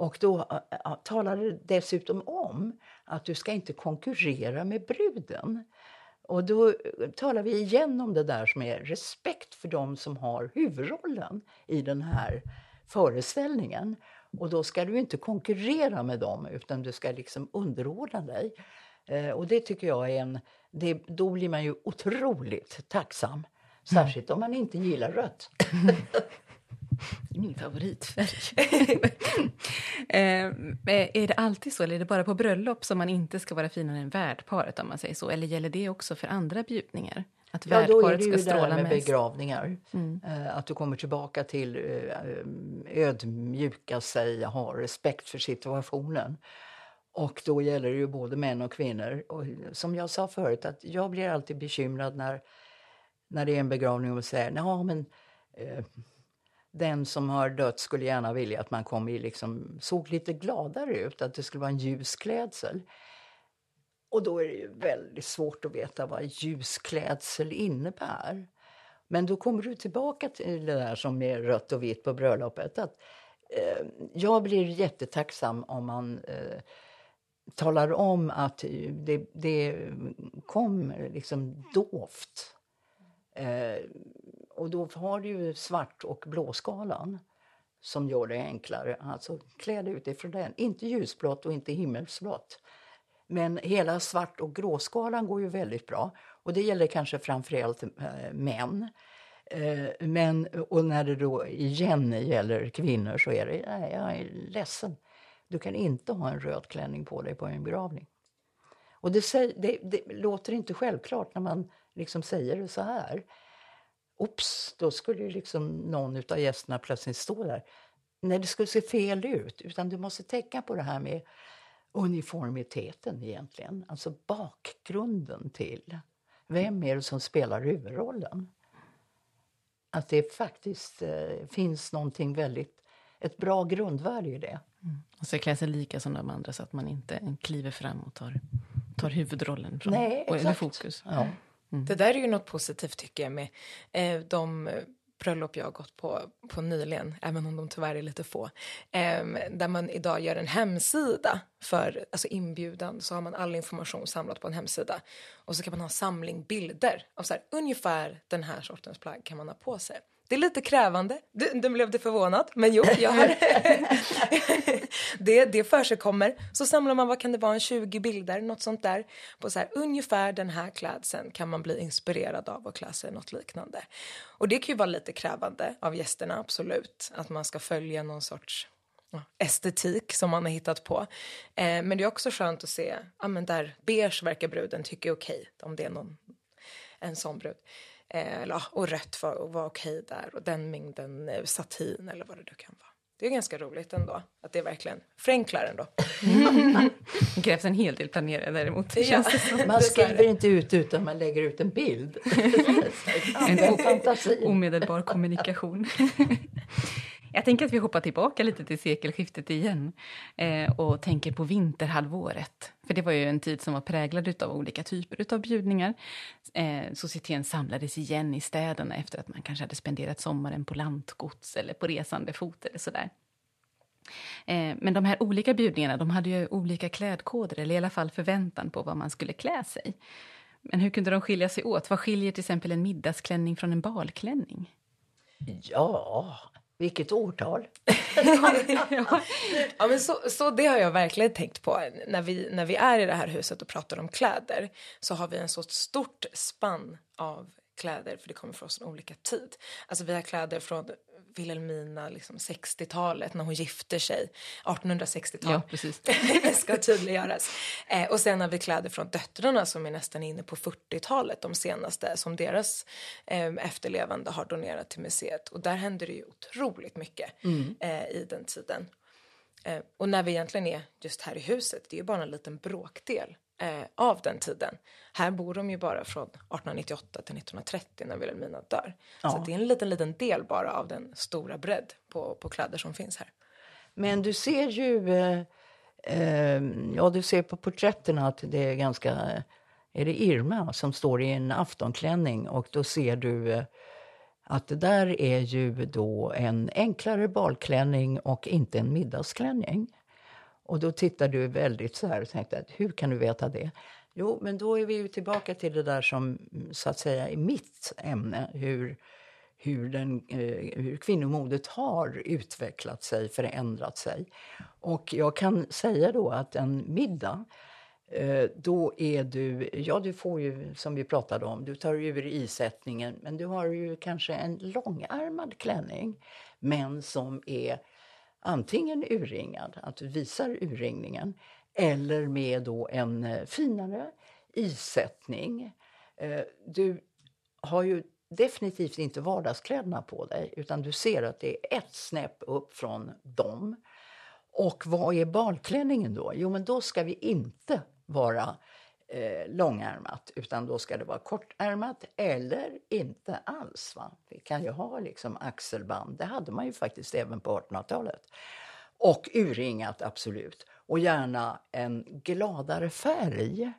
Och då äh, talar det dessutom om att du ska inte konkurrera med bruden. Och då eh, talar vi igen om det där som är respekt för dem som har huvudrollen i den här föreställningen. Och då ska du inte konkurrera med dem utan du ska liksom underordna dig. Eh, och det tycker jag är en... Det, då blir man ju otroligt tacksam. Särskilt om man inte gillar rött. Min favoritfärg. eh, är det alltid så, eller är det bara på bröllop som man inte ska vara finare än värdparet om man säger så? Eller gäller det också för andra bjudningar? Att Ja, då är det ju ska det stråla med mest? begravningar. Eh, Att du kommer tillbaka till eh, ödmjuka sig, ha respekt för situationen. Och då gäller det ju både män och kvinnor. Och som jag sa förut, att jag blir alltid bekymrad när, när det är en begravning och säger ja men eh, den som har dött skulle gärna vilja att man kom i liksom, såg lite gladare ut, att det skulle vara en ljus klädsel. Och då är det ju väldigt svårt att veta vad ljusklädsel innebär. Men då kommer du tillbaka till det där som är rött och vitt på bröllopet. Att, eh, jag blir jättetacksam om man eh, talar om att eh, det, det kom liksom dovt. Eh, och då har du ju svart och blåskalan som gör det enklare. Alltså klä dig utifrån den. Inte ljusblått och inte himmelsblått. Men hela svart och gråskalan går ju väldigt bra. Och det gäller kanske framförallt eh, män. Eh, men, och när det då igen gäller kvinnor så är det, nej jag är ledsen. Du kan inte ha en röd klänning på dig på en begravning. Och det, säger, det, det låter inte självklart när man liksom säger det så här. Oops, då skulle ju liksom någon av gästerna plötsligt stå där. Nej, det skulle se fel ut. Utan du måste tänka på det här med uniformiteten egentligen. Alltså bakgrunden till. Vem är det som spelar huvudrollen? Att det faktiskt eh, finns någonting väldigt, ett bra grundvärde i det. Och så klä sig lika som de andra så att man inte kliver fram och tar, tar huvudrollen från, Nej, och- exakt. fokus. Ja. Mm. Det där är ju något positivt tycker jag med eh, de bröllop jag har gått på, på nyligen, även om de tyvärr är lite få, eh, där man idag gör en hemsida för alltså inbjudan, så har man all information samlat på en hemsida och så kan man ha samling bilder av så här, ungefär den här sortens plagg kan man ha på sig. Det är lite krävande, du, du blev du förvånad, men jo, jag har det, det för sig kommer. Så samlar man, vad kan det vara, en 20 bilder, något sånt där. På så här, ungefär den här klädseln kan man bli inspirerad av och klä sig något liknande. Och det kan ju vara lite krävande av gästerna, absolut. Att man ska följa någon sorts estetik som man har hittat på. Eh, men det är också skönt att se, ja men där beige verkar bruden tycka är okej, om det är någon, en sån brud. Eh, och rött var, var okej där och den mängden eh, satin eller vad det nu kan vara. Det är ganska roligt ändå, att det verkligen förenklar ändå. Det krävs en hel del planering däremot. Ja. känns det som. Man skriver inte ut utan man lägger ut en bild. En omedelbar kommunikation. Jag tänker att vi hoppar tillbaka lite till sekelskiftet igen eh, och tänker på vinterhalvåret. För det var ju en tid som var präglad av olika typer av bjudningar. Eh, societeten samlades igen i städerna efter att man kanske hade spenderat sommaren på lantgods eller på resande fot eller sådär. Eh, men de här olika bjudningarna de hade ju olika klädkoder, eller i alla fall förväntan på vad man skulle klä sig. Men hur kunde de skilja sig åt? Vad skiljer till exempel en middagsklänning från en balklänning? Ja, vilket årtal? ja, men så, så det har jag verkligen tänkt på. När vi, när vi är i det här huset och pratar om kläder så har vi en så stort spann av kläder för det kommer från olika tid. Alltså vi har kläder från Wilhelmina, liksom 60-talet när hon gifter sig. 1860-tal. Ja, precis. ska tydliggöras. Eh, och sen har vi kläder från döttrarna som är nästan inne på 40-talet, de senaste som deras eh, efterlevande har donerat till museet. Och där händer det ju otroligt mycket mm. eh, i den tiden. Eh, och när vi egentligen är just här i huset, det är ju bara en liten bråkdel eh, av den tiden. Här bor de ju bara från 1898 till 1930 när Wilhelmina dör. Ja. Så det är en liten, liten del bara av den stora bredd på, på kläder som finns här. Men du ser ju, eh, eh, ja du ser på porträtten att det är ganska, är det Irma som står i en aftonklänning och då ser du eh, att det där är ju då en enklare balklänning och inte en middagsklänning. Och då tittar du väldigt så här och tänkte, hur kan du veta det? Jo, men då är vi ju tillbaka till det där som mm, så att säga är mitt ämne. Hur, hur, den, eh, hur kvinnomodet har utvecklat sig, förändrat sig. Och jag kan säga då att en middag eh, då är du, ja du får ju som vi pratade om, du tar ur isättningen men du har ju kanske en långärmad klänning men som är antingen urringad, att du visar urringningen, eller med då en eh, finare isättning. Eh, du har ju definitivt inte vardagskläderna på dig utan du ser att det är ett snäpp upp från dem. Och vad är balklänningen då? Jo, men då ska vi inte vara eh, långärmat utan då ska det vara kortärmat eller inte alls. Va? Vi kan ju ha liksom axelband, det hade man ju faktiskt även på 1800-talet. Och urringat, absolut. Och gärna en gladare färg.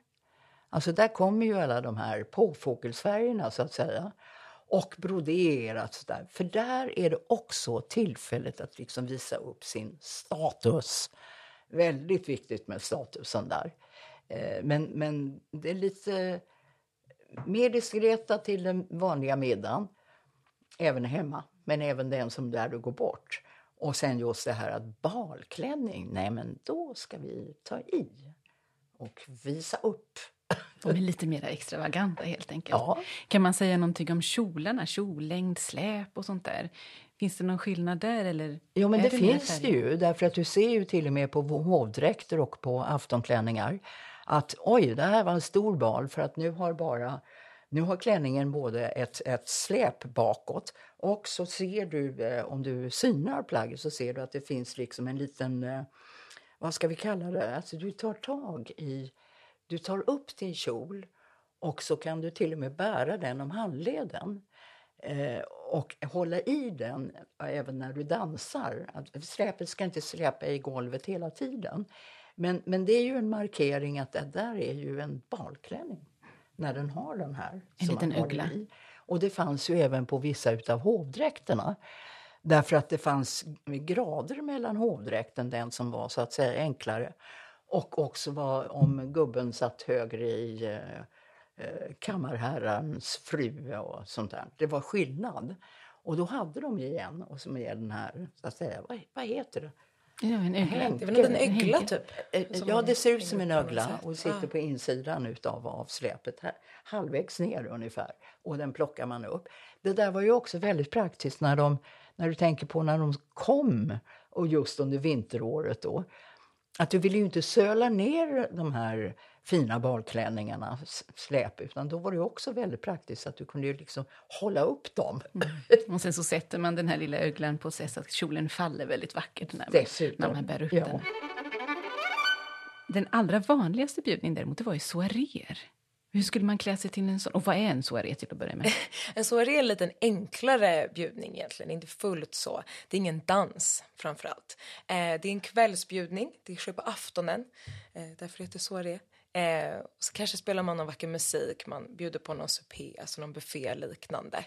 Alltså där kommer ju alla de här påfågelsfärgerna så att säga. Och broderat sådär. För där är det också tillfället att liksom visa upp sin status. Väldigt viktigt med statusen där. Eh, men, men det är lite mer diskreta till den vanliga middagen. Även hemma, men även den som där du går bort. Och sen just det här att balklänning, nej men då ska vi ta i och visa upp. De är lite mer extravaganta helt enkelt. Ja. Kan man säga någonting om kjolarna, kjollängd, släp och sånt där? Finns det någon skillnad där? Eller jo, men det, det finns det ju. Därför att du ser ju till och med på hovdräkter och på aftonklänningar att oj, det här var en stor bal för att nu har bara nu har klänningen både ett, ett släp bakåt och så ser du, eh, om du synar plagget så ser du att det finns liksom en liten, eh, vad ska vi kalla det, alltså du tar tag i, du tar upp din kjol och så kan du till och med bära den om handleden. Eh, och hålla i den eh, även när du dansar. Släpet ska inte släpa i golvet hela tiden. Men, men det är ju en markering att det där är ju en balklänning när den har den här. En liten ögla. Och det fanns ju även på vissa utav hovdräkterna. Därför att det fanns grader mellan hovdräkten, den som var så att säga enklare och också var om gubben satt högre i eh, eh kammarherrans fru och sånt där. Det var skillnad. Och då hade de ju en, och som är den här, så att säga, vad, vad heter det? Ja, en ögla. Det är väl en ögla typ? Eh, ja, det ser ut som en ögla och sitter på insidan utav avsläpet, här, halvvägs ner ungefär. Och den plockar man upp. Det där var ju också väldigt praktiskt när, de, när du tänker på när de kom, och just under vinteråret då. Att du ville ju inte söla ner de här fina balklänningarna släp utan då var det också väldigt praktiskt att du kunde liksom hålla upp dem. Mm. Och sen så sätter man den här lilla öglan på så att kjolen faller väldigt vackert när, Dessutom. när man bär upp ja. den. Den allra vanligaste bjudningen däremot det var ju soaréer. Hur skulle man klä sig till en sån? Och vad är en soaré till att börja med? en soaré är en lite enklare bjudning egentligen, inte fullt så. Det är ingen dans framför allt. Eh, det är en kvällsbjudning, det sker på aftonen, eh, därför heter det soaré. Eh, så kanske spelar man någon vacker musik, man bjuder på någon supé, alltså någon buffé liknande.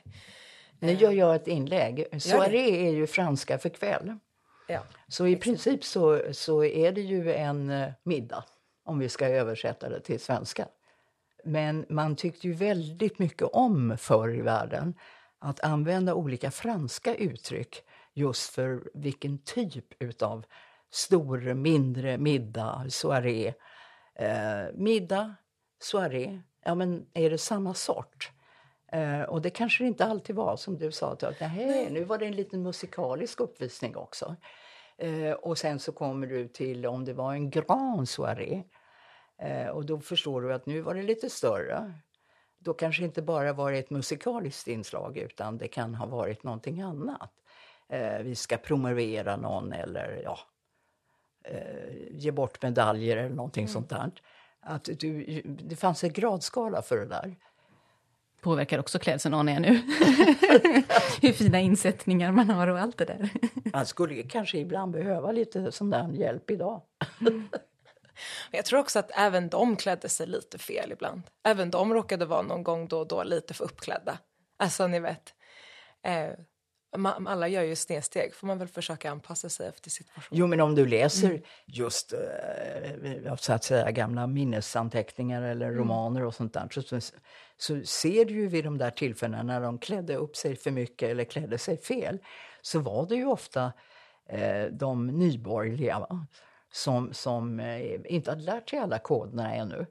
Nu gör jag ett inlägg. Soaré är ju franska för kväll. Ja, så i princip så, så är det ju en eh, middag, om vi ska översätta det till svenska. Men man tyckte ju väldigt mycket om förr i världen att använda olika franska uttryck just för vilken typ av stor, mindre middag, soaré. Eh, middag, soaré, ja men är det samma sort? Eh, och det kanske det inte alltid var som du sa, att nej, nu var det en liten musikalisk uppvisning också. Eh, och sen så kommer du till om det var en grand soirée. Eh, och då förstår du att nu var det lite större. Då kanske inte bara var ett musikaliskt inslag utan det kan ha varit någonting annat. Eh, vi ska promovera någon eller ja, ge bort medaljer eller någonting mm. sånt där. Att du, det fanns en gradskala för det där påverkar också klädseln anar jag nu. Hur fina insättningar man har och allt det där. man skulle kanske ibland behöva lite sån där hjälp idag. Jag tror också att även de klädde sig lite fel ibland. Även de råkade vara någon gång då och då lite för uppklädda. Alltså ni vet. Eh, alla gör ju snedsteg, får man väl försöka anpassa sig efter situationen. Jo, men om du läser mm. just eh, så att säga gamla minnesanteckningar eller mm. romaner och sånt där så, så ser du ju vid de där tillfällena när de klädde upp sig för mycket eller klädde sig fel så var det ju ofta eh, de nyborgerliga va? som, som eh, inte hade lärt sig alla koderna ännu.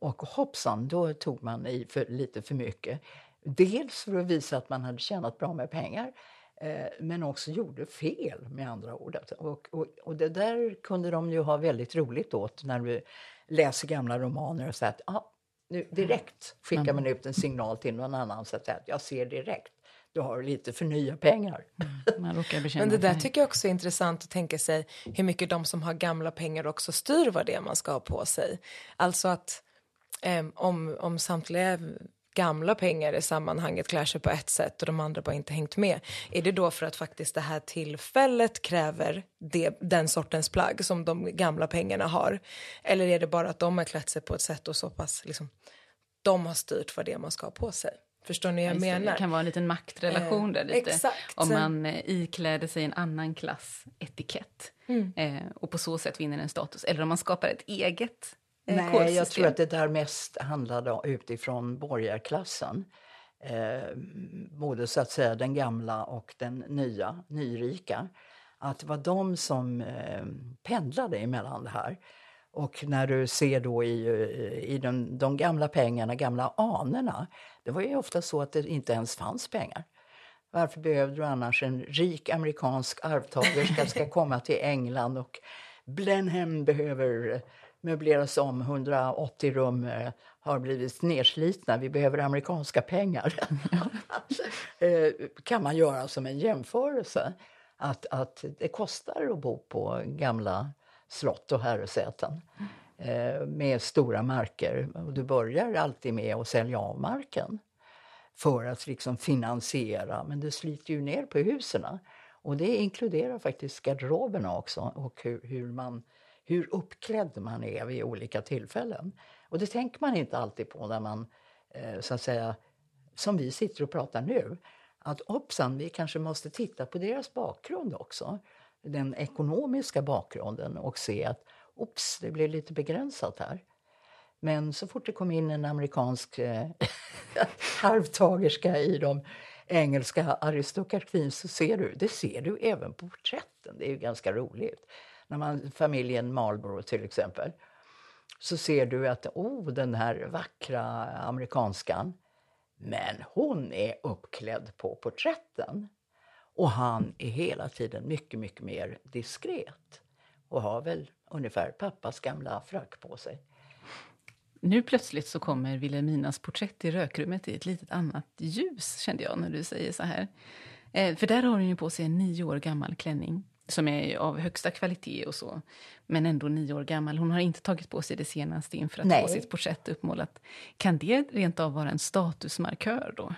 Och hoppsan, då tog man i för, lite för mycket. Dels för att visa att man hade tjänat bra med pengar men också gjorde fel med andra ord. Och, och, och, det där kunde de ju ha väldigt roligt åt när vi läser gamla romaner och säger att ah, nu, direkt skickar mm. man ut en signal till någon annan så att jag ser direkt du har lite för nya pengar. Mm, Men det där tycker jag också är intressant att tänka sig hur mycket de som har gamla pengar också styr vad det är man ska ha på sig. Alltså att eh, om, om samtliga gamla pengar i sammanhanget klär sig på ett sätt och de andra bara inte hängt med. Är det då för att faktiskt det här tillfället kräver det, den sortens plagg som de gamla pengarna har? Eller är det bara att de har klätt sig på ett sätt och så pass liksom, de har styrt vad det är man ska ha på sig? Förstår ni vad jag menar? Det kan vara en liten maktrelation där lite. Exakt. Om man eh, ikläder sig en annan klass etikett mm. eh, och på så sätt vinner en status. Eller om man skapar ett eget Eh, Nej, jag tror att det där mest handlade utifrån borgarklassen. Eh, både så att säga den gamla och den nya, nyrika. Att det var de som eh, pendlade emellan det här. Och när du ser då i, i de, de gamla pengarna, gamla anerna, det var ju ofta så att det inte ens fanns pengar. Varför behövde du annars en rik amerikansk arvtagerska ska komma till England och Blenheim behöver möbleras om, 180 rum eh, har blivit nedslitna, vi behöver amerikanska pengar. eh, kan man göra som en jämförelse. Att, att det kostar att bo på gamla slott och herresäten eh, med stora marker. Och du börjar alltid med att sälja av marken för att liksom finansiera, men det sliter ju ner på husen. Och det inkluderar faktiskt garderoberna också och hur, hur man hur uppklädd man är vid olika tillfällen. Och det tänker man inte alltid på när man, eh, så att säga, som vi sitter och pratar nu. Att hoppsan, vi kanske måste titta på deras bakgrund också. Den ekonomiska bakgrunden och se att ops, det blir lite begränsat här. Men så fort det kom in en amerikansk eh, halvtagerska i de engelska aristokratin så ser du, det ser du även på porträtten. Det är ju ganska roligt när man, familjen Marlboro, till exempel, så ser du att oh, den här vackra amerikanskan, men hon är uppklädd på porträtten. Och han är hela tiden mycket, mycket mer diskret och har väl ungefär pappas gamla frack på sig. Nu plötsligt så kommer Wilhelminas porträtt i rökrummet i ett litet annat ljus, kände jag när du säger så här. Eh, för där har hon ju på sig en nio år gammal klänning som är av högsta kvalitet och så, men ändå nio år gammal. Hon har inte tagit på sig det senaste inför att Nej. få sitt porträtt uppmålat. Kan det rent av vara en statusmarkör då?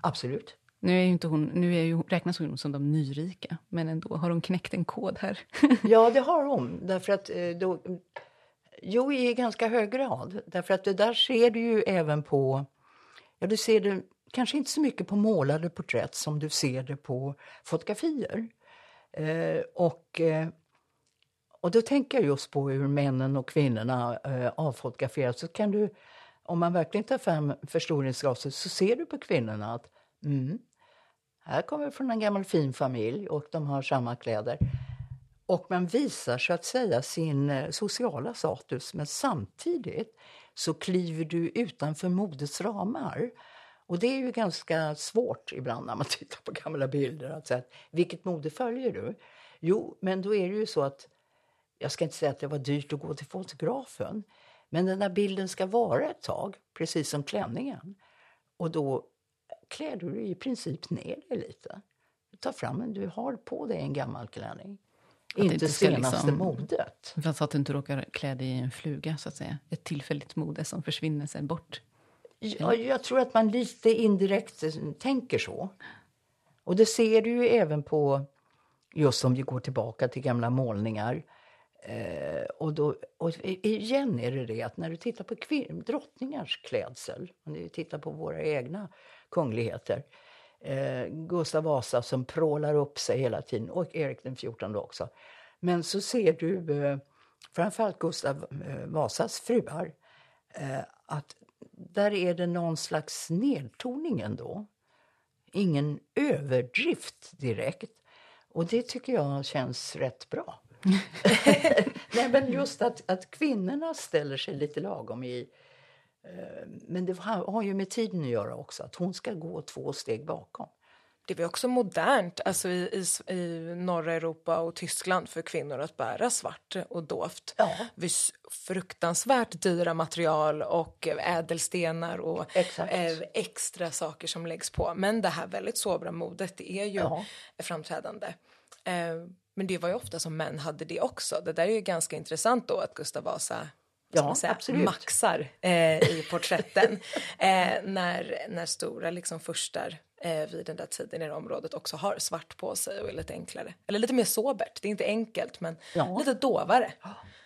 Absolut. Nu, är ju inte hon, nu är ju, räknas hon som de nyrika, men ändå har hon knäckt en kod här. Ja, det har hon. Därför att eh, då, jo, i ganska hög grad. Därför att det där ser du ju även på... Ja, du ser det kanske inte så mycket på målade porträtt som du ser det på fotografier. Eh, och, eh, och då tänker jag just på hur männen och kvinnorna eh, avfotograferas. Så kan du, om man verkligen tar fram förstoringsglaset så ser du på kvinnorna att mm, här kommer vi från en gammal fin familj och de har samma kläder. Och man visar så att säga sin eh, sociala status men samtidigt så kliver du utanför modets ramar. Och det är ju ganska svårt ibland när man tittar på gamla bilder att säga att vilket mode följer du? Jo, men då är det ju så att jag ska inte säga att det var dyrt att gå till fotografen, men den där bilden ska vara ett tag, precis som klänningen. Och då klär du dig i princip ner dig lite. Du tar fram en, du har på dig en gammal klänning. det inte senaste liksom- modet. Fast att du inte råkar klä dig i en fluga, så att säga. Ett tillfälligt mode som försvinner sen bort. Ja, jag tror att man lite indirekt eh, tänker så. Och det ser du ju även på, just om vi går tillbaka till gamla målningar. Eh, och, då, och igen är det det att när du tittar på kvin- drottningars klädsel, om du tittar på våra egna kungligheter, eh, Gustav Vasa som prålar upp sig hela tiden, och Erik den XIV också. Men så ser du eh, framförallt Gustav eh, Vasas fruar, eh, att där är det någon slags nedtoning ändå. Ingen överdrift direkt. Och det tycker jag känns rätt bra. Nej, men just att, att kvinnorna ställer sig lite lagom i... Eh, men det har, har ju med tiden att göra också, att hon ska gå två steg bakom. Det var också modernt alltså i, i, i norra Europa och Tyskland för kvinnor att bära svart och dovt. Ja. Fruktansvärt dyra material och ädelstenar och Exakt. eh, extra saker som läggs på. Men det här väldigt sobra modet det är ju Ja. framträdande. Eh, men det var ju ofta som män hade det också. Det där är ju ganska intressant då att Gustav Vasa Ja, säga, absolut. maxar eh, i porträtten. eh, när, när stora liksom furstar eh, vid den där tiden i det området också har svart på sig och är lite enklare. Eller lite mer sobert. Det är inte enkelt men Ja. lite dovare.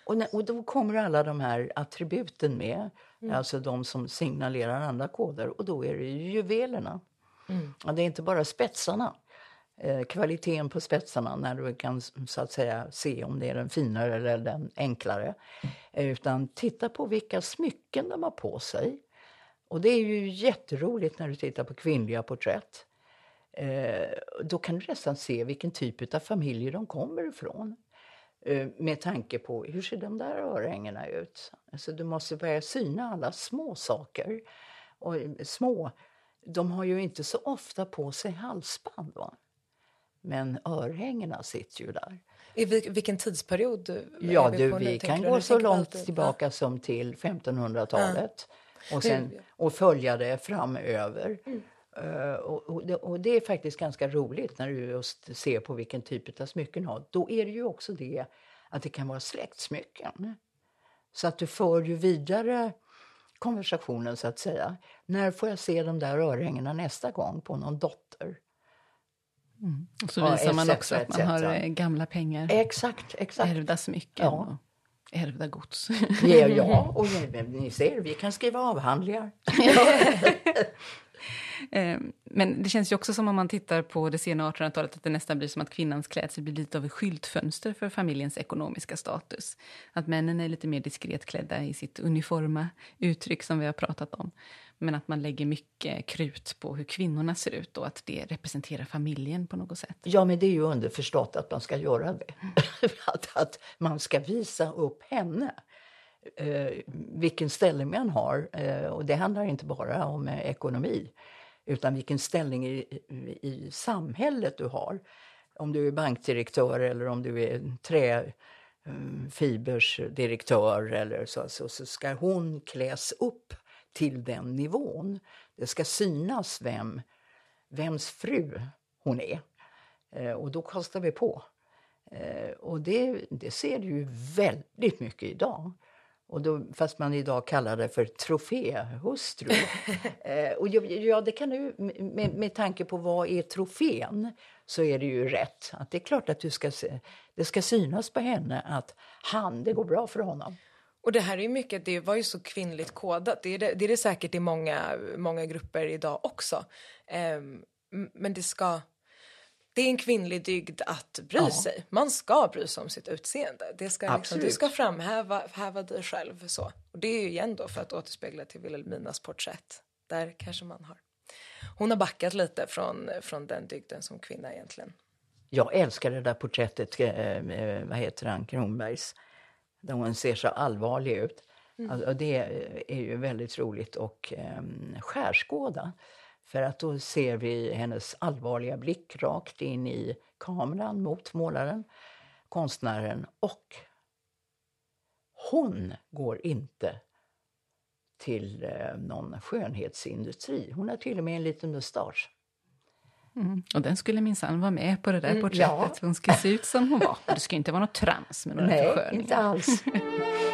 Och, när, och då kommer alla de här attributen med, alltså de som signalerar andra koder. Och då är det ju juvelerna. Ja, det är inte bara spetsarna. Eh, kvaliteten på spetsarna när du kan så att säga se om det är den finare eller den enklare. Eh, utan titta på vilka smycken de har på sig. Och det är ju jätteroligt när du tittar på kvinnliga porträtt. Eh, då kan du nästan se vilken typ av familjer de kommer ifrån. Eh, med tanke på hur ser de där örhängena ut. Alltså, du måste börja syna alla små saker. Och eh, små, de har ju inte så ofta på sig halsband. Va? Men örhängena sitter ju där. I vil- vilken tidsperiod är Ja, vi du, vi kan gå så långt alltid- tillbaka som till 1500-talet och, sen, och följa det framöver. Mm. Och, och, det, och det är faktiskt ganska roligt när du just ser på vilken typ av smycken du har. Då är det ju också det att det kan vara släktsmycken. Så att du för ju vidare konversationen så att säga. När får jag se de där örhängena nästa gång på någon dotter? Och så visar man också att man har eh, gamla pengar, Exakt, exakt. ärvda smycken Ja. Ärvda gods. Ja, ja, och ni ser, vi kan skriva avhandlingar. Eh, men det känns ju också som om man tittar på det sena 1800-talet att det nästan blir som att kvinnans klädsel blir lite av ett skyltfönster för familjens ekonomiska status. Att männen är lite mer diskret klädda i sitt uniforma uttryck som vi har pratat om. Men att man lägger mycket krut på hur kvinnorna ser ut och att det representerar familjen på något sätt. Ja, men det är ju underförstått att man ska göra det. att, att man ska visa upp henne. Eh, vilken ställning man har. Eh, och det handlar inte bara om eh, ekonomi utan vilken ställning i, i, i samhället du har. Om du är bankdirektör eller om du är träfibersdirektör eh, eller så, så, så ska hon kläs upp till den nivån. Det ska synas vem, vems fru hon är. Eh, och då kostar vi på. Eh, och det, det ser du ju väldigt mycket idag. Och då, fast man idag kallar det för troféhustru. eh, och ja, det kan du, med, med tanke på vad är trofén så är det ju rätt. Att det är klart att du ska se, det ska synas på henne att han, det går bra för honom. Och det här är mycket, det var ju så kvinnligt kodat. Det är det, det, är det säkert i många, många grupper idag också. Um, men det ska, det är en kvinnlig dygd att bry ja. sig. Man ska bry sig om sitt utseende. Det ska, liksom, du ska framhäva häva dig själv. Så. Och det är ju igen då för att återspegla till Wilhelminas porträtt. Där kanske man har. Hon har backat lite från, från den dygden som kvinna egentligen. Jag älskar det där porträttet, eh, vad heter han, Kronbergs, där hon ser så allvarlig ut. Mm. Alltså, det är ju väldigt roligt och eh, skärskåda. För att då ser vi hennes allvarliga blick rakt in i kameran mot målaren, konstnären och hon går inte till eh, någon skönhetsindustri. Hon har till och med en liten mustasch. Mm. Och den skulle minsann vara med på det där mm, porträttet. Ja. Hon ska se ut som hon var. Det ska inte vara något trams med några Nej, inte alls.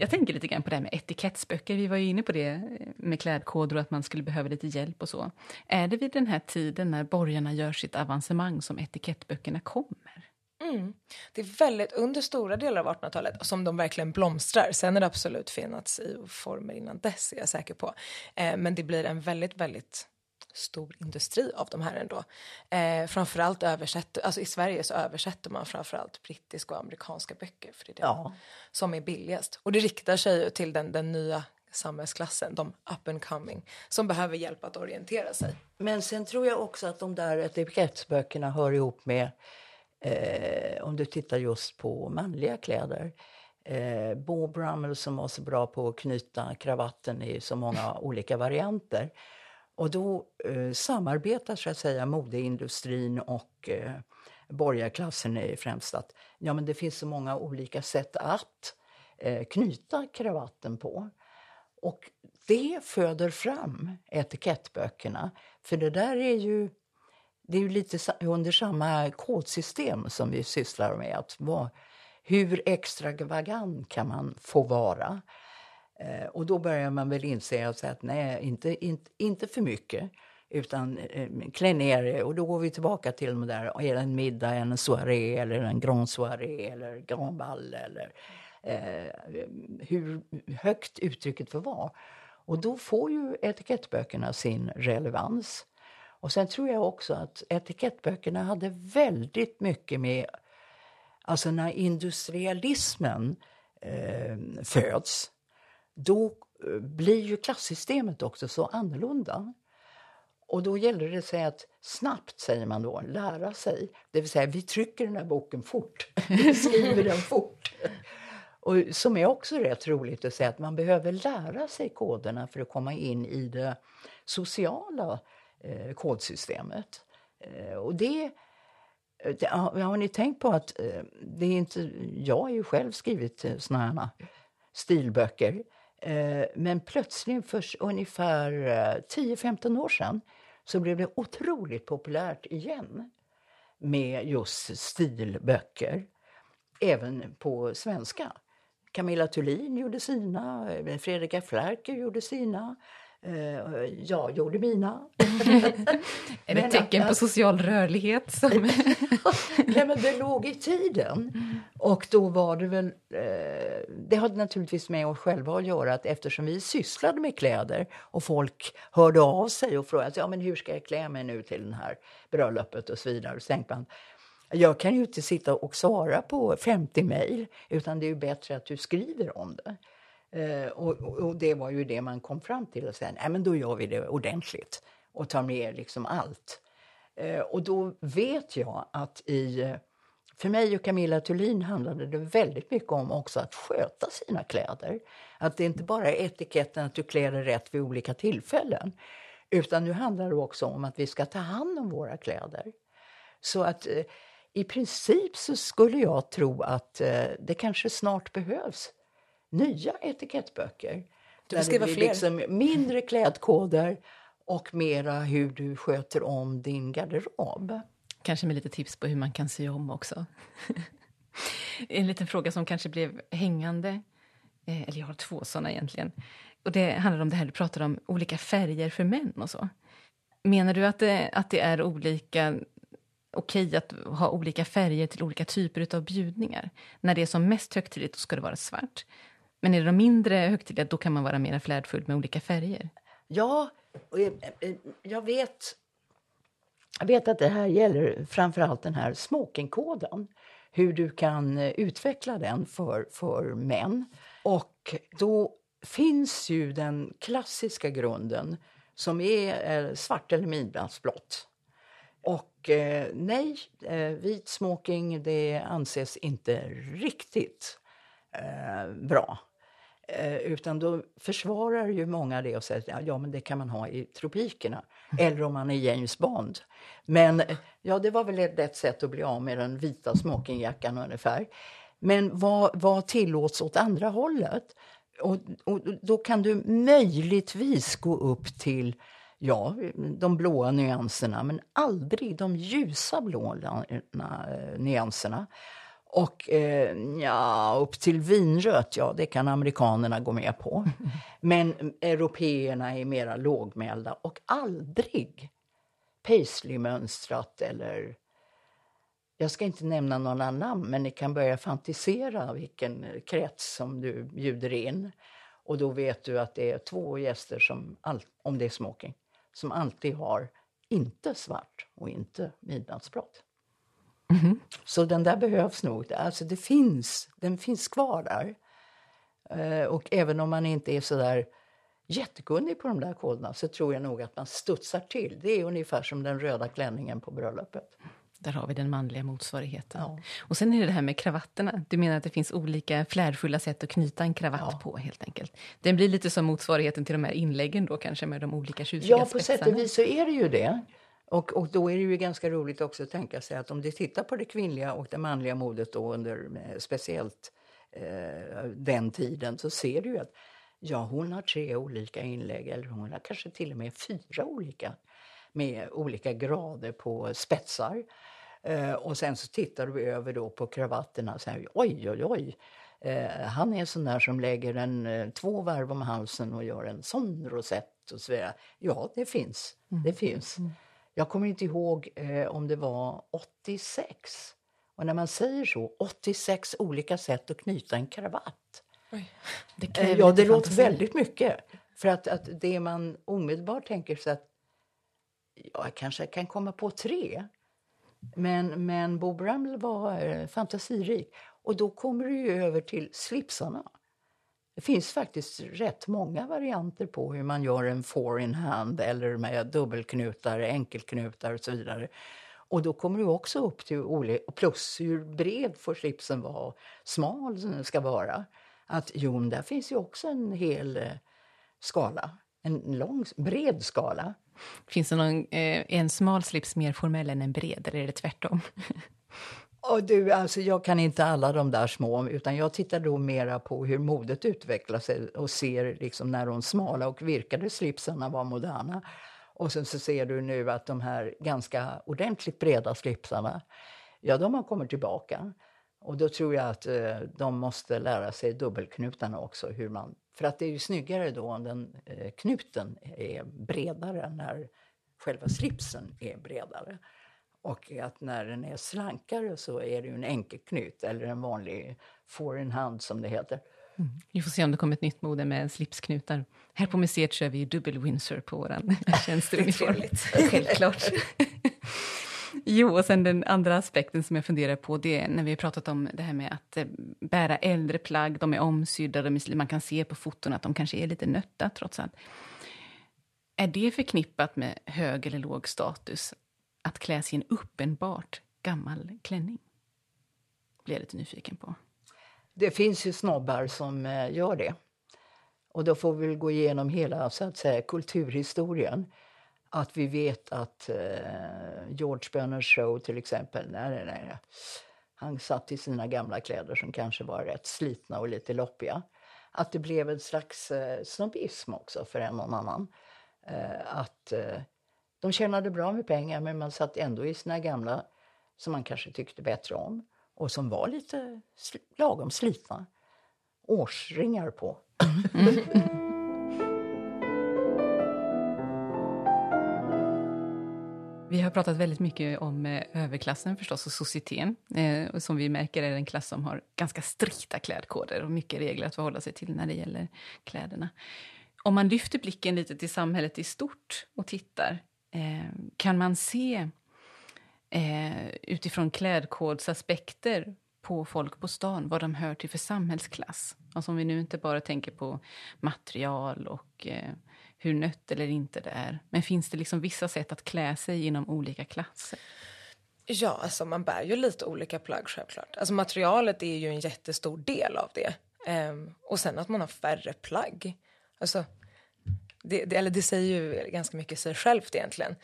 Jag tänker lite grann på det här med etikettsböcker. Vi var ju inne på det eh, med klädkoder och att man skulle behöva lite hjälp och så. Är det vid den här tiden när borgarna gör sitt avancemang som etikettböckerna kommer? Mm. Det är väldigt under stora delar av 1800-talet som de verkligen blomstrar. Sen har det absolut funnits i former innan dess är jag säker på. Eh, men det blir en väldigt, väldigt stor industri av de här ändå. Eh, framförallt översätter, alltså i Sverige så översätter man framförallt brittiska och amerikanska böcker för det är det ja. som är billigast. Och det riktar sig till den, den nya samhällsklassen, de up and coming, som behöver hjälp att orientera sig. Men sen tror jag också att de där etikettsböckerna hör ihop med, eh, om du tittar just på manliga kläder, eh, Bo Brummel som var så bra på att knyta kravatten i så många olika varianter. Och då eh, samarbetar så att säga modeindustrin och eh, borgarklassen är främst att ja, men det finns så många olika sätt att eh, knyta kravatten på. Och det föder fram etikettböckerna. För det där är ju, det är ju lite under samma kodsystem som vi sysslar med. Att vad, hur extravagant kan man få vara? Eh, och då börjar man väl inse att nej, inte, inte, inte för mycket utan eh, klä ner det. Och då går vi tillbaka till de där, är det en middag, en soiré eller en grand soiré eller grand ball eller eh, hur högt uttrycket får vara. Och då får ju etikettböckerna sin relevans. Och sen tror jag också att etikettböckerna hade väldigt mycket med, alltså när industrialismen eh, föds, då eh, blir ju klassystemet också så annorlunda. Och då gäller det sig att snabbt, säger man då, lära sig. Det vill säga, vi trycker den här boken fort. Vi skriver den fort. Och som är också rätt roligt att säga att man behöver lära sig koderna för att komma in i det sociala eh, kodsystemet. Eh, och det, det, har ni tänkt på att eh, det är inte, jag har ju själv skrivit eh, såna här stilböcker. Eh, men plötsligt för ungefär eh, 10-15 år sedan så blev det otroligt populärt igen med just stilböcker, även på svenska. Camilla Thulin gjorde sina, eh, Fredrika Flerker gjorde sina. Uh, jag gjorde mina. är det ett tecken på social rörlighet? Som... Nej, men det låg i tiden. Och då var det väl... Uh, det hade naturligtvis med oss själva att göra att eftersom vi sysslade med kläder och folk hörde av sig och frågade ja, men hur ska jag klä mig nu till det här bröllopet och så vidare. Så man, jag kan ju inte sitta och svara på 50 mejl utan det är bättre att du skriver om det. Eh, och, och, det var ju det man kom fram till och sen, nej men då gör vi det ordentligt och tar med liksom allt. Eh, och då vet jag att i, för mig och Camilla Thulin handlade det väldigt mycket om också att sköta sina kläder. Att det inte bara är etiketten att du klär dig rätt vid olika tillfällen. Utan nu handlar det också om att vi ska ta hand om våra kläder. Så att eh, i princip så skulle jag tro att eh, det kanske snart behövs nya etikettböcker. Du där det blir fler. Liksom mindre klädkoder och mera hur du sköter om din garderob. Kanske med lite tips på hur man kan sy om också. en liten fråga som kanske blev hängande, eh, eller jag har två såna egentligen. Och det handlar om det här du pratade om, olika färger för män och så. Menar du att det, att det är olika okej att ha olika färger till olika typer av bjudningar? När det är som mest högtidligt ska det vara svart. Men är det de mindre högtidliga, då kan man vara mer flärdfull med olika färger? Ja, och jag, jag vet jag vet att det här gäller framför allt den här smokingkoden. Hur du kan eh, utveckla den för, för män. Och då finns ju den klassiska grunden som är svart eller midnattsblått. Och eh, nej, vit smoking det anses inte riktigt eh, bra. Eh, utan då försvarar ju många det och säger att ja, men det kan man ha i tropikerna. Mm. Eller om man är James Bond. Men ja, det var väl ett sätt att bli av med den vita smokingjackan ungefär. Men vad, vad tillåts åt andra hållet? Och, och, då kan du möjligtvis gå upp till ja, de blåa nyanserna men aldrig de ljusa blå eh, nyanserna. Och eh, ja, upp till vinrött, ja det kan amerikanerna gå med på. Men européerna är mera lågmälda och aldrig paisley-mönstrat eller jag ska inte nämna några namn, men ni kan börja fantisera vilken krets som du bjuder in. Och då vet du att det är två gäster, som all, om det är smoking, som alltid har inte svart och inte midnattsblått. Mm. Så den där behövs nog. Alltså det finns, den finns kvar där. Eh, och även om man inte är så där jättekunnig på de där koderna så tror jag nog att man studsar till. Det är ungefär som den röda klänningen på bröllopet. Där har vi den manliga motsvarigheten. Ja. Och sen är det det här med kravatterna. Du menar att det finns olika flärdfulla sätt att knyta en kravatt ja. på helt enkelt. Den blir lite som motsvarigheten till de här inläggen då kanske med de olika tjusiga Ja, på sätt och vis så är det ju det. Och, och då är det ju ganska roligt också att tänka sig att om du tittar på det kvinnliga och det manliga modet då under eh, speciellt eh, den tiden så ser du ju att ja, hon har tre olika inlägg eller hon har kanske till och med fyra olika med olika grader på spetsar. Eh, och sen så tittar du över då på kravatterna och säger oj, oj, oj. Eh, han är sån där som lägger en, eh, två varv om halsen och gör en sån rosett och så vidare. Ja, det finns. Mm. Det finns. Mm. Jag kommer inte ihåg eh, om det var 86. Och när man säger så, 86 olika sätt att knyta en kravatt. Oj, det eh, ja, det låter väldigt mycket. För att, att det man omedelbart tänker sig att ja, jag kanske kan komma på tre. Men, men Bo Bramble var eh, fantasirik. Och då kommer du över till slipsarna. Det finns faktiskt rätt många varianter på hur man gör en four in hand eller med dubbelknutar, enkelknutar och så vidare. Och då kommer du också upp till olika, plus hur bred får slipsen vara, smal den ska vara. Att jo, där finns ju också en hel eh, skala, en lång, bred skala. Finns det någon, eh, en smal slips mer formell än en bred, eller är det tvärtom? Och du, alltså jag kan inte alla de där små, utan jag tittar då mera på hur modet utvecklar sig eh, och ser liksom när de smala och virkade slipsarna var moderna. Och sen så ser du nu att de här ganska ordentligt breda slipsarna, ja de har kommit tillbaka. Och då tror jag att eh, de måste lära sig dubbelknutarna också. Hur man, för att det är ju snyggare då om den, eh, knuten är bredare när själva slipsen är bredare. Och att när den är slankare så är det ju en enkelknut eller en vanlig hand som det heter. Mm. Vi får se om det kommer ett nytt mode med slipsknutar. Här på museet kör vi dubbel Windsor på vår tjänsteuniform. Självklart. jo, och sen den andra aspekten som jag funderar på det är när vi har pratat om det här med att eh, bära äldre plagg, de är omsydda, de är, man kan se på foton att de kanske är lite nötta trots allt. Är det förknippat med hög eller låg status att klä sig i en uppenbart gammal klänning? blir jag lite nyfiken på. Det finns ju snobbar som eh, gör det. Och då får vi gå igenom hela så att säga, kulturhistorien. Att vi vet att eh, George Bernard show, till exempel, nej, nej, nej, han satt i sina gamla kläder som kanske var rätt slitna och lite loppiga. Att det blev en slags eh, snobbism också för en och annan. Eh, att eh, de tjänade bra med pengar men man satt ändå i sina gamla som man kanske tyckte bättre om och som var lite sl lagom slitna. Årsringar på. Vi har pratat väldigt mycket om eh, överklassen förstås och societeten. Eh, som vi märker är det en klass som har ganska strikta klädkoder och mycket regler att förhålla sig till när det gäller kläderna. Om man lyfter blicken lite till samhället i stort och tittar, Eh, kan man se eh, utifrån klädkodsaspekter på folk på stan, vad de hör till för samhällsklass. Alltså om vi nu inte bara tänker på material och eh, hur nött eller inte det är. Men finns det liksom vissa sätt att klä sig inom olika klasser? Ja, alltså man bär ju lite olika plagg självklart. Alltså materialet är ju en jättestor del av det. Um, och sen att man har färre plagg. Alltså, det, det, eller det säger ju ganska mycket sig självt egentligen.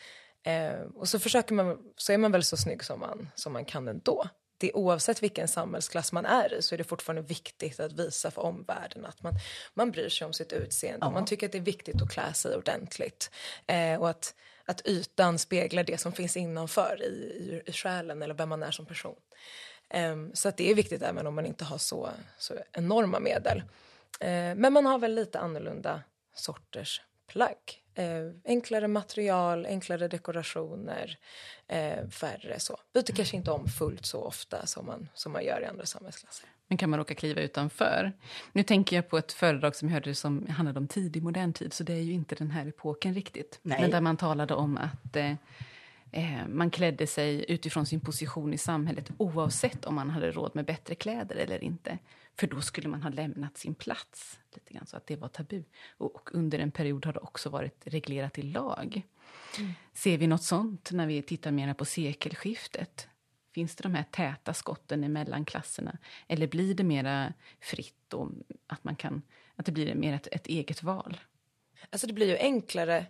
Um, och så försöker man, så är man väl så snygg som man, som man kan ändå det, oavsett vilken samhällsklass man är i så är det fortfarande viktigt att visa för omvärlden att man, man bryr sig om sitt utseende. Ja. Man tycker att det är viktigt att klä sig ordentligt. Eh, och att, att ytan speglar det som finns innanför i, i, i själen eller vem man är som person. Eh, så att det är viktigt även om man inte har så, så enorma medel. Eh, men man har väl lite annorlunda sorters plagg. Eh, enklare material, enklare dekorationer, eh, färre så. Byter kanske inte om fullt så ofta som man, som man gör i andra samhällsklasser. Men kan man råka kliva utanför? Nu tänker jag på ett föredrag som jag hörde som handlade om tidig modern tid, så det är ju inte den här epoken riktigt. Nej. Men där man talade om att eh, eh, man klädde sig utifrån sin position i samhället oavsett om man hade råd med bättre kläder eller inte. För då skulle man ha lämnat sin plats. lite grann Så att det var tabu. Och, och under en period har det också varit reglerat i lag. Mm. Ser vi nåt sånt när vi tittar mer på sekelskiftet? Finns det de här täta skotten emellan klasserna? Eller blir det mera fritt och att, man kan, att det blir mer ett, ett eget val? Alltså det blir ju enklare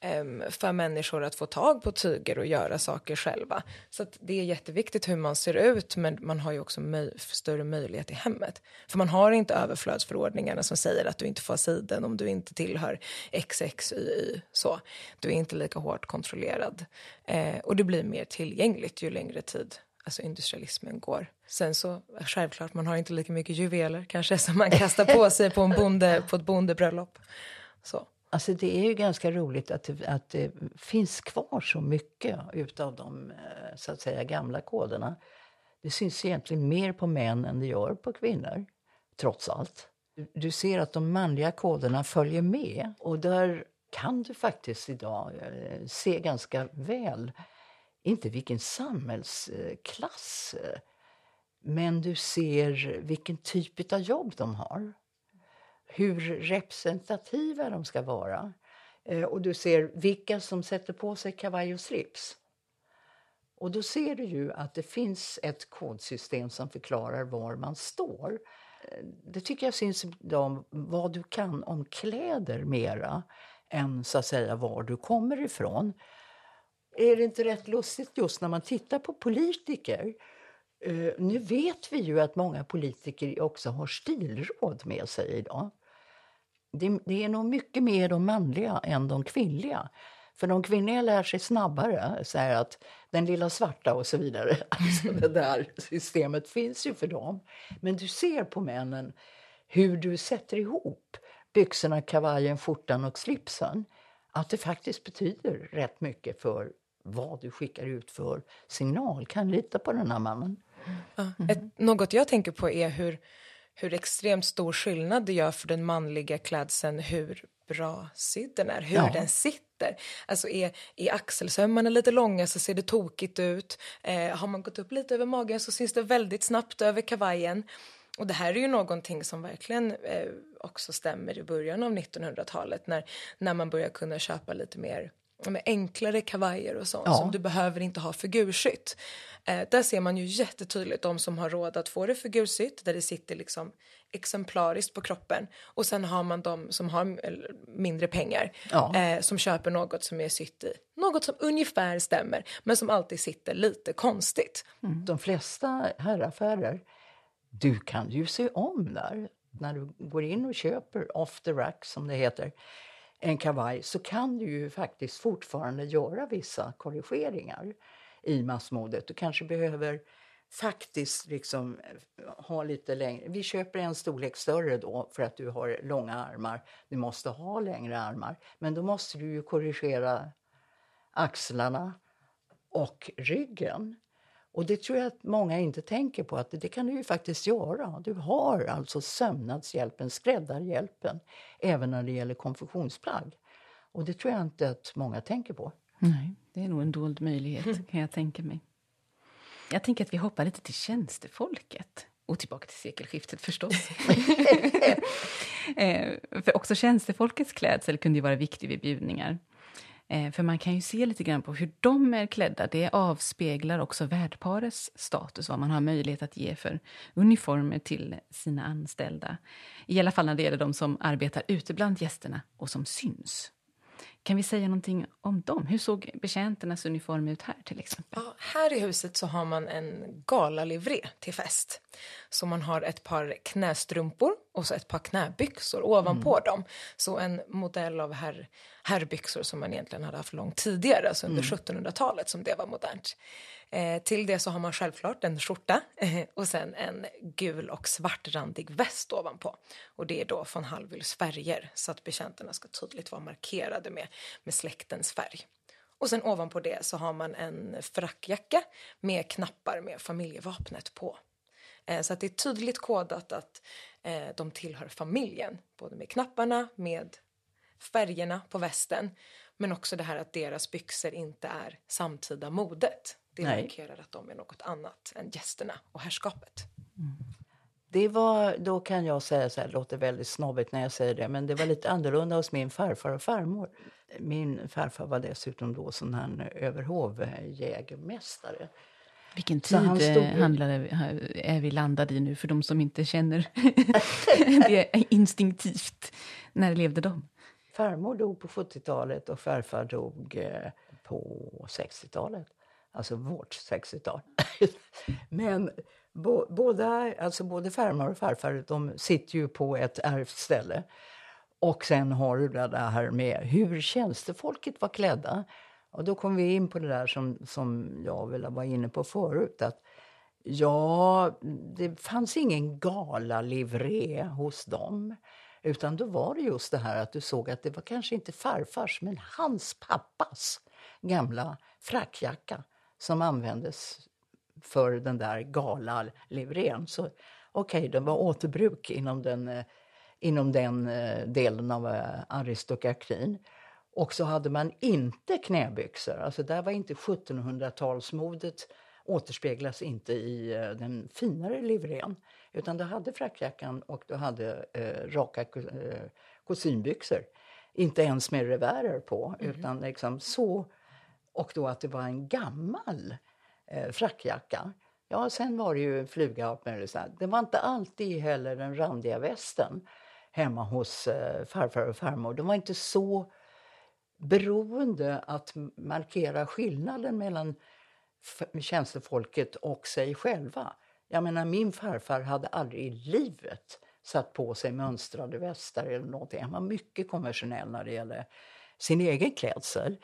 Ehm, för människor att få tag på tyger och göra saker själva. Så det är jätteviktigt hur man ser ut, men man har ju också möj större möjlighet i hemmet. För man har inte överflödsförordningarna som säger att du inte får siden om du inte tillhör XXYY. Så. Du är inte lika hårt kontrollerad. Eh, och det blir mer tillgängligt ju längre tid alltså industrialismen går. Sen så självklart, man har inte lika mycket juveler kanske som man kastar på sig på, en bonde, på ett bondebröllop. Så. Alltså det är ju ganska roligt att det, att det finns kvar så mycket utav de eh, så att säga, gamla koderna. Det syns egentligen mer på män än det gör på kvinnor, trots allt. Du ser att de manliga koderna följer med och där kan du faktiskt idag eh, se ganska väl, inte vilken samhällsklass, eh, men du ser vilken typ av jobb de har hur representativa de ska vara. Eh, och du ser vilka som sätter på sig kavaj och slips. Och då ser du ju att det finns ett kodsystem som förklarar var man står. Eh, det tycker jag syns om vad du kan om kläder mera än så att säga var du kommer ifrån. Är det inte rätt lustigt just när man tittar på politiker eh, nu vet vi ju att många politiker också har stilråd med sig idag det, det, är nog mycket mer de manliga än de kvinnliga. För de kvinnliga lär sig snabbare, så att den lilla svarta och så vidare. Alltså det där systemet finns ju för dem. Men du ser på männen hur du sätter ihop byxorna, kavajen, skjortan och slipsen. Att det faktiskt betyder rätt mycket för vad du skickar ut för signal. Kan lita på den här mannen. Mm. Ett, något jag tänker på är hur hur extremt stor skillnad det gör för den manliga klädseln hur bra sydd den är, hur ja. den sitter. Alltså är, är axelsömmarna lite långa så ser det tokigt ut. Eh, har man gått upp lite över magen så syns det väldigt snabbt över kavajen. Och det här är ju någonting som verkligen eh, också stämmer i början av 1900-talet när, när man börjar kunna köpa lite mer med enklare kavajer och sånt ja. som du behöver inte ha figursytt. Eh, där ser man ju jättetydligt de som har råd att få det figursytt där det sitter liksom exemplariskt på kroppen och sen har man de som har mindre pengar ja. eh, som köper något som är sytt i något som ungefär stämmer men som alltid sitter lite konstigt. Mm. De flesta herraffärer, du kan ju se om där när du går in och köper off the rack som det heter en kavaj så kan du ju faktiskt fortfarande göra vissa korrigeringar i massmodet. Du kanske behöver faktiskt liksom eh, ha lite längre. Vi köper en storlek större då för att du har långa armar. Du måste ha längre armar. Men då måste du ju korrigera axlarna och ryggen. Och det tror jag att många inte tänker på att det kan du ju faktiskt göra. Du har alltså sömnadshjälpen, skräddarhjälpen, även när det gäller konfektionsplagg. Och det tror jag inte att många tänker på. Nej, det är nog en dold möjlighet kan jag tänka mig. Jag tänker att vi hoppar lite till tjänstefolket. Och tillbaka till sekelskiftet förstås. eh, för också tjänstefolkets klädsel kunde ju vara viktig vid bjudningar. Eh, för man kan ju se lite grann på hur de är klädda. Det avspeglar också värdparets status, vad man har möjlighet att ge för uniformer till sina anställda. I alla fall när det gäller de som arbetar ute bland gästerna och som syns. Kan vi säga någonting om dem? Hur såg betjänternas uniform ut här till exempel? Ja, här i huset så har man en galalivre till fest. Så man har ett par knästrumpor och så ett par knäbyxor ovanpå mm. dem. Så en modell av herr, herrbyxor som man egentligen hade haft långt tidigare, alltså under mm. 1700-talet som det var modernt. Eh, till det så har man självklart en skjorta eh, och sen en gul och svartrandig väst ovanpå. Och det är då von Hallwyls färger så att betjänterna ska tydligt vara markerade med, med släktens färg. Och sen ovanpå det så har man en frackjacka med knappar med familjevapnet på. Eh, så att det är tydligt kodat att eh, de tillhör familjen, både med knapparna, med färgerna på västen, men också det här att deras byxor inte är samtida modet. Det Nej. markerar att de är något annat än gästerna och herrskapet. Mm. Det var, då kan jag säga så här, det låter väldigt snobbigt när jag säger det, men det var lite annorlunda hos min farfar och farmor. Min farfar var dessutom då sån här överhovjägermästare. Vilken tid stod... handlade, är vi landade i nu för de som inte känner det instinktivt? När levde de? Farmor dog på 70-talet och farfar dog eh, på 60-talet. Alltså vårt 60-tal. Men bo, båda, alltså både farmor och farfar de sitter ju på ett ärvt ställe. Och sen har du det här med hur tjänstefolket var klädda. Och då kom vi in på det där som, som jag var inne på förut. Att ja, det fanns ingen galalivré hos dem. Utan då var det just det här att du såg att det var kanske inte farfars, men hans pappas gamla frackjacka som användes för den där galalivrén. Så okej, okay, det var återbruk inom den, eh, inom den eh, delen av eh, aristokratin. Och så hade man inte knäbyxor. Alltså där var inte 1700-talsmodet återspeglas inte i den finare livrén. Utan du hade frackjackan och du hade eh, raka eh, kostymbyxor. Inte ens med revärer på, mm. utan liksom så. Och då att det var en gammal eh, frackjacka. Ja, sen var det ju fluga Det var inte alltid heller den randiga västen hemma hos eh, farfar och farmor. De var inte så beroende att markera skillnaden mellan tjänstefolket och sig själva. Jag menar, min farfar hade aldrig i livet satt på sig mönstrade västar eller någonting. Han var mycket konventionell när det gällde sin egen klädsel.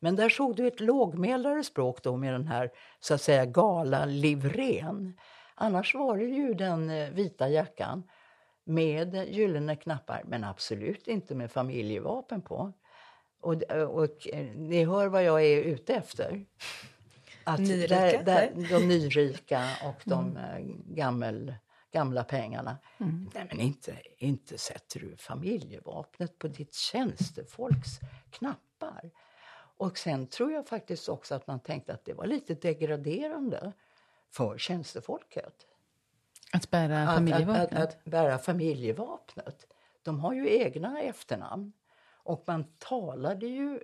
Men där såg du ett lågmälare språk då med den här så att säga gala livrén. Annars var det ju den eh, vita jackan med gyllene knappar, men absolut inte med familjevapen på. Och, och, eh, ni hör vad jag är ute efter. Att nyrika? Där, där, de nyrika och de mm. Eh, gammel, gamla pengarna. Mm. Nej, men inte, inte sätter du familjevapnet på ditt tjänstefolks knappar. Och sen tror jag faktiskt också att man tänkte att det var lite degraderande för tjänstefolket. Att bära familjevapnet? Att, att, att, bära familjevapnet. De har ju egna efternamn. Och man talade ju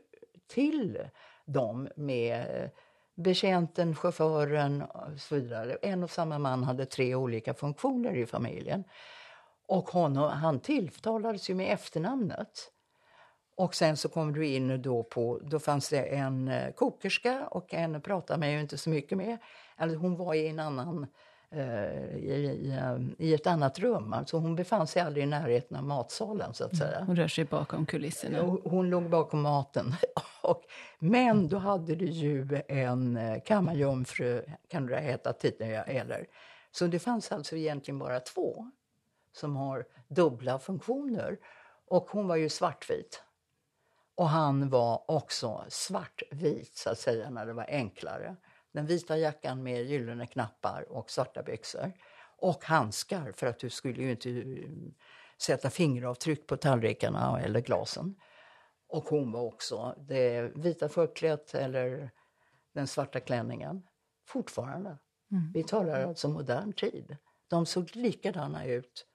till dem med betjänten, chauffören och så vidare. En och samma man hade tre olika funktioner i familjen. Och honom, han tilltalades ju med efternamnet. Och sen så kom du in då på, då fanns det en eh, kokerska och en pratade man ju inte så mycket med. Eller hon var i en annan eh, i, i, eh, i ett annat rum. Alltså hon befann sig aldrig i närheten av matsalen. så att Mm. säga. Hon rör sig bakom kulisserna. Hon, hon låg bakom maten. Och, men då hade du ju en eh, kammarjungfru, kan det ha hetat tidigare, eller. Så det fanns alltså egentligen bara två som har dubbla funktioner. Och hon var ju svartvit. Och han var också svartvit, så att säga, när det var enklare. Den vita jackan med gyllene knappar och svarta byxor. Och handskar, för att du skulle ju inte eh, sätta fingeravtryck på tallrikarna eller glasen. Och hon var också det vita förklädet eller den svarta klänningen. Fortfarande. Vi talar alltså modern tid. De såg likadana ut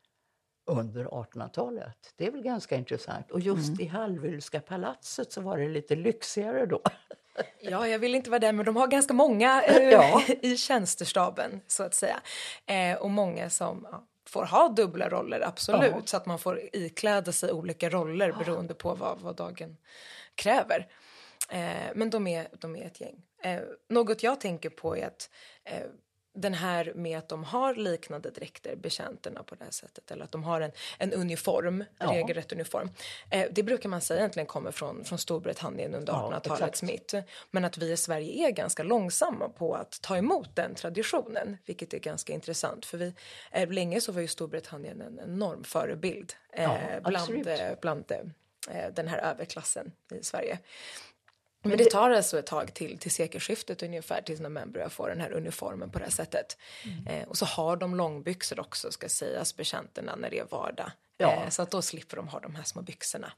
under 1800-talet. Det är väl ganska intressant. Och just i Hallwylska palatset så var det lite lyxigare då. Ja, jag vill inte vara där, men de har ganska många eh, Ja. i tjänstestaben så att säga. Eh, och många som ja, får ha dubbla roller, absolut. Ja. Så att man får ikläda sig olika roller beroende på vad, vad dagen kräver. Eh, men de är, de är ett gäng. Eh, något jag tänker på är att eh, den här med att de har liknande dräkter, betjänterna på det här sättet, eller att de har en, en uniform, Ja. regelrätt uniform. Eh, det brukar man säga egentligen kommer från, från Storbritannien under Ja, 1800-talets exakt. mitt. Men att vi i Sverige är ganska långsamma på att ta emot den traditionen, vilket är ganska intressant. För vi, eh, länge så var ju Storbritannien en enorm förebild eh, Ja, bland, eh, bland eh, den här överklassen i Sverige. Men det tar alltså ett tag till, till sekelskiftet ungefär, tills när män börjar få den här uniformen på det här sättet. Mm. Eh, och så har de långbyxor också, ska sägas, betjänterna, när det är vardag. Ja. Eh, så att då slipper de ha de här små byxorna,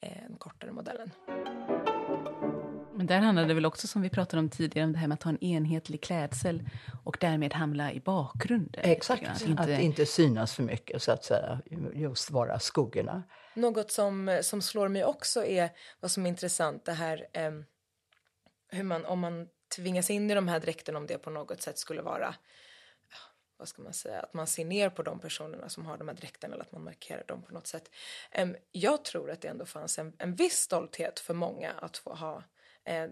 eh, den kortare modellen. Men där handlar det väl också, som vi pratade om tidigare, om det här med att ha en enhetlig klädsel och därmed hamna i bakgrunden. Exakt, Att att inte, inte, synas för mycket, så att säga. Just vara skuggorna. Något som, som slår mig också är vad som är intressant, det här em, hur man, om man tvingas in i de här dräkterna, om det på något sätt skulle vara vad ska man säga, att man ser ner på de personerna som har de här dräkterna eller att man markerar dem på något sätt. Jag tror att det ändå fanns en, en viss stolthet för många att få ha eh,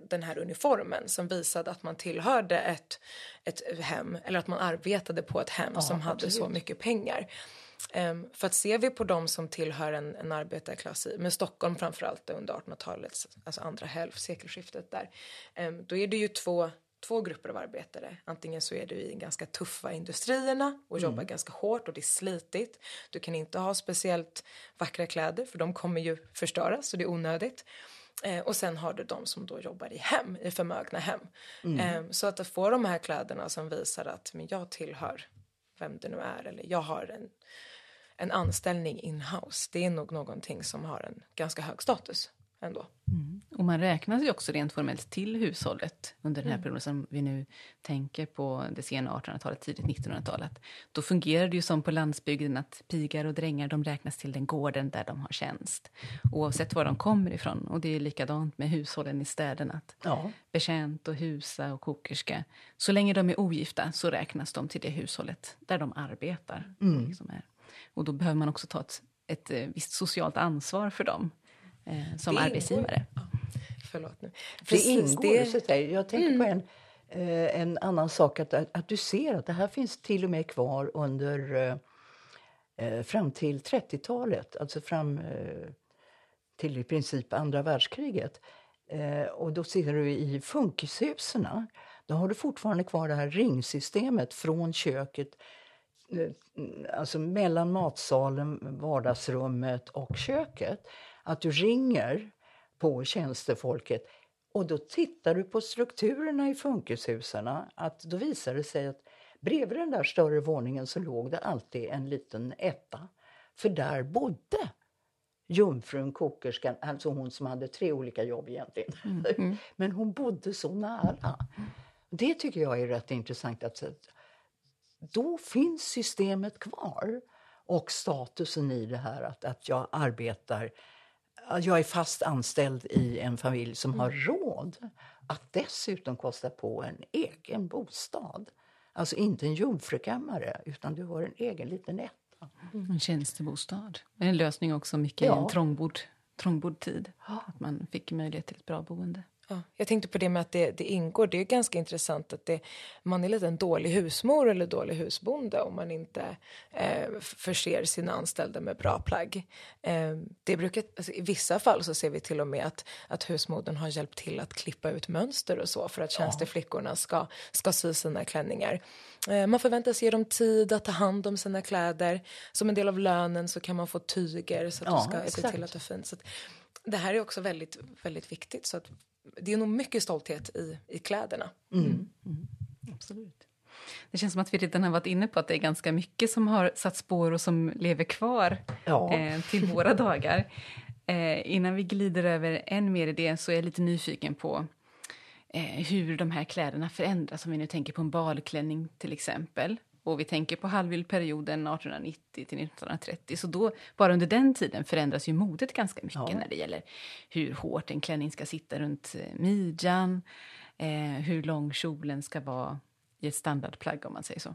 den här uniformen som visade att man tillhörde ett, ett hem eller att man arbetade på ett hem Ja, som hade så absolut. mycket pengar. Ehm, för att ser vi på de som tillhör en, en arbetarklass, i- men Stockholm framförallt under 1800-talets alltså andra hälft, sekelskiftet där, ehm, då är det ju två, två grupper av arbetare. Antingen så är du i ganska tuffa industrierna och jobbar ganska hårt och det är slitigt. Du kan inte ha speciellt vackra kläder för de kommer ju förstöras så det är onödigt. Eh, och sen har du de som då jobbar i hem, i förmögna hem. Eh, så att få de här kläderna som visar att men jag tillhör vem det nu är eller jag har en, en anställning in-house. Det är nog någonting som har en ganska hög status ändå. Och man räknas ju också rent formellt till hushållet under den här perioden som vi nu tänker på det sena 1800-talet, tidigt 1900-talet. Då fungerar det ju som på landsbygden att pigar och drängar de räknas till den gården där de har tjänst. Oavsett var de kommer ifrån. Och det är likadant med hushållen i städerna. Att Ja. betjänt och husa och kokerska. Så länge de är ogifta så räknas de till det hushållet där de arbetar. Liksom är. Och då behöver man också ta ett, ett eh, visst socialt ansvar för dem som Det ingår- arbetsgivare. Ja, förlåt nu. Det ingår. Så att säga. Jag tänker på en, eh, en annan sak. Att, att du ser att det här finns till och med kvar under eh, eh, fram till 30-talet. Alltså fram eh, till i princip andra världskriget. Eh, och då ser du i funkishusen, då har du fortfarande kvar det här ringsystemet från köket eh, alltså mellan matsalen, vardagsrummet och köket. Att du ringer på tjänstefolket och då tittar du på strukturerna i funkishusen. Att då visar det sig att bredvid den där större våningen så låg det alltid en liten etta. För där bodde jungfrun, kokerskan, alltså hon som hade tre olika jobb egentligen. Men hon bodde så nära. Det tycker jag är rätt intressant. att Då finns systemet kvar och statusen i det här att, att jag arbetar jag är fast anställd i en familj som har råd att dessutom kosta på en egen bostad. Alltså inte en jungfrukammare, utan du har en egen liten etta. En tjänstebostad. En lösning också mycket i Ja. en trångbodd, trångbodd tid. Att man fick möjlighet till ett bra boende. Ja, jag tänkte på det med att det, det ingår. Det är ganska intressant att det, man är lite en dålig husmor eller dålig husbonde om man inte eh, förser sina anställda med bra plagg. Eh, det brukar, alltså, I vissa fall så ser vi till och med att, att husmodern har hjälpt till att klippa ut mönster och så för att tjänsteflickorna ska, ska sy sina klänningar. Eh, man förväntas ge dem tid att ta hand om sina kläder. Som en del av lönen så kan man få tyger så att Ja, du ska se till att det är fint. Så att, det här är också väldigt, väldigt viktigt. Så att det är nog mycket stolthet i, i kläderna. Absolut. Det känns som att vi redan har varit inne på att det är ganska mycket som har satt spår och som lever kvar Ja. eh, till våra dagar. Eh, innan vi glider över än mer i det så är jag lite nyfiken på eh, hur de här kläderna förändras. Om vi nu tänker på en balklänning till exempel. Och vi tänker på halvylperioden 1890 till 1930. Så då, bara under den tiden förändras ju modet ganska mycket Ja. när det gäller hur hårt en klänning ska sitta runt eh, midjan, eh, hur lång kjolen ska vara i ett standardplagg om man säger så.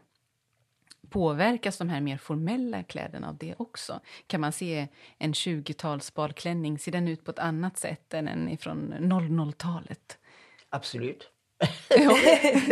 Påverkas de här mer formella kläderna av det också? Kan man se en 20-tals balklänning, ser den ut på ett annat sätt än en från 00-talet? Absolut.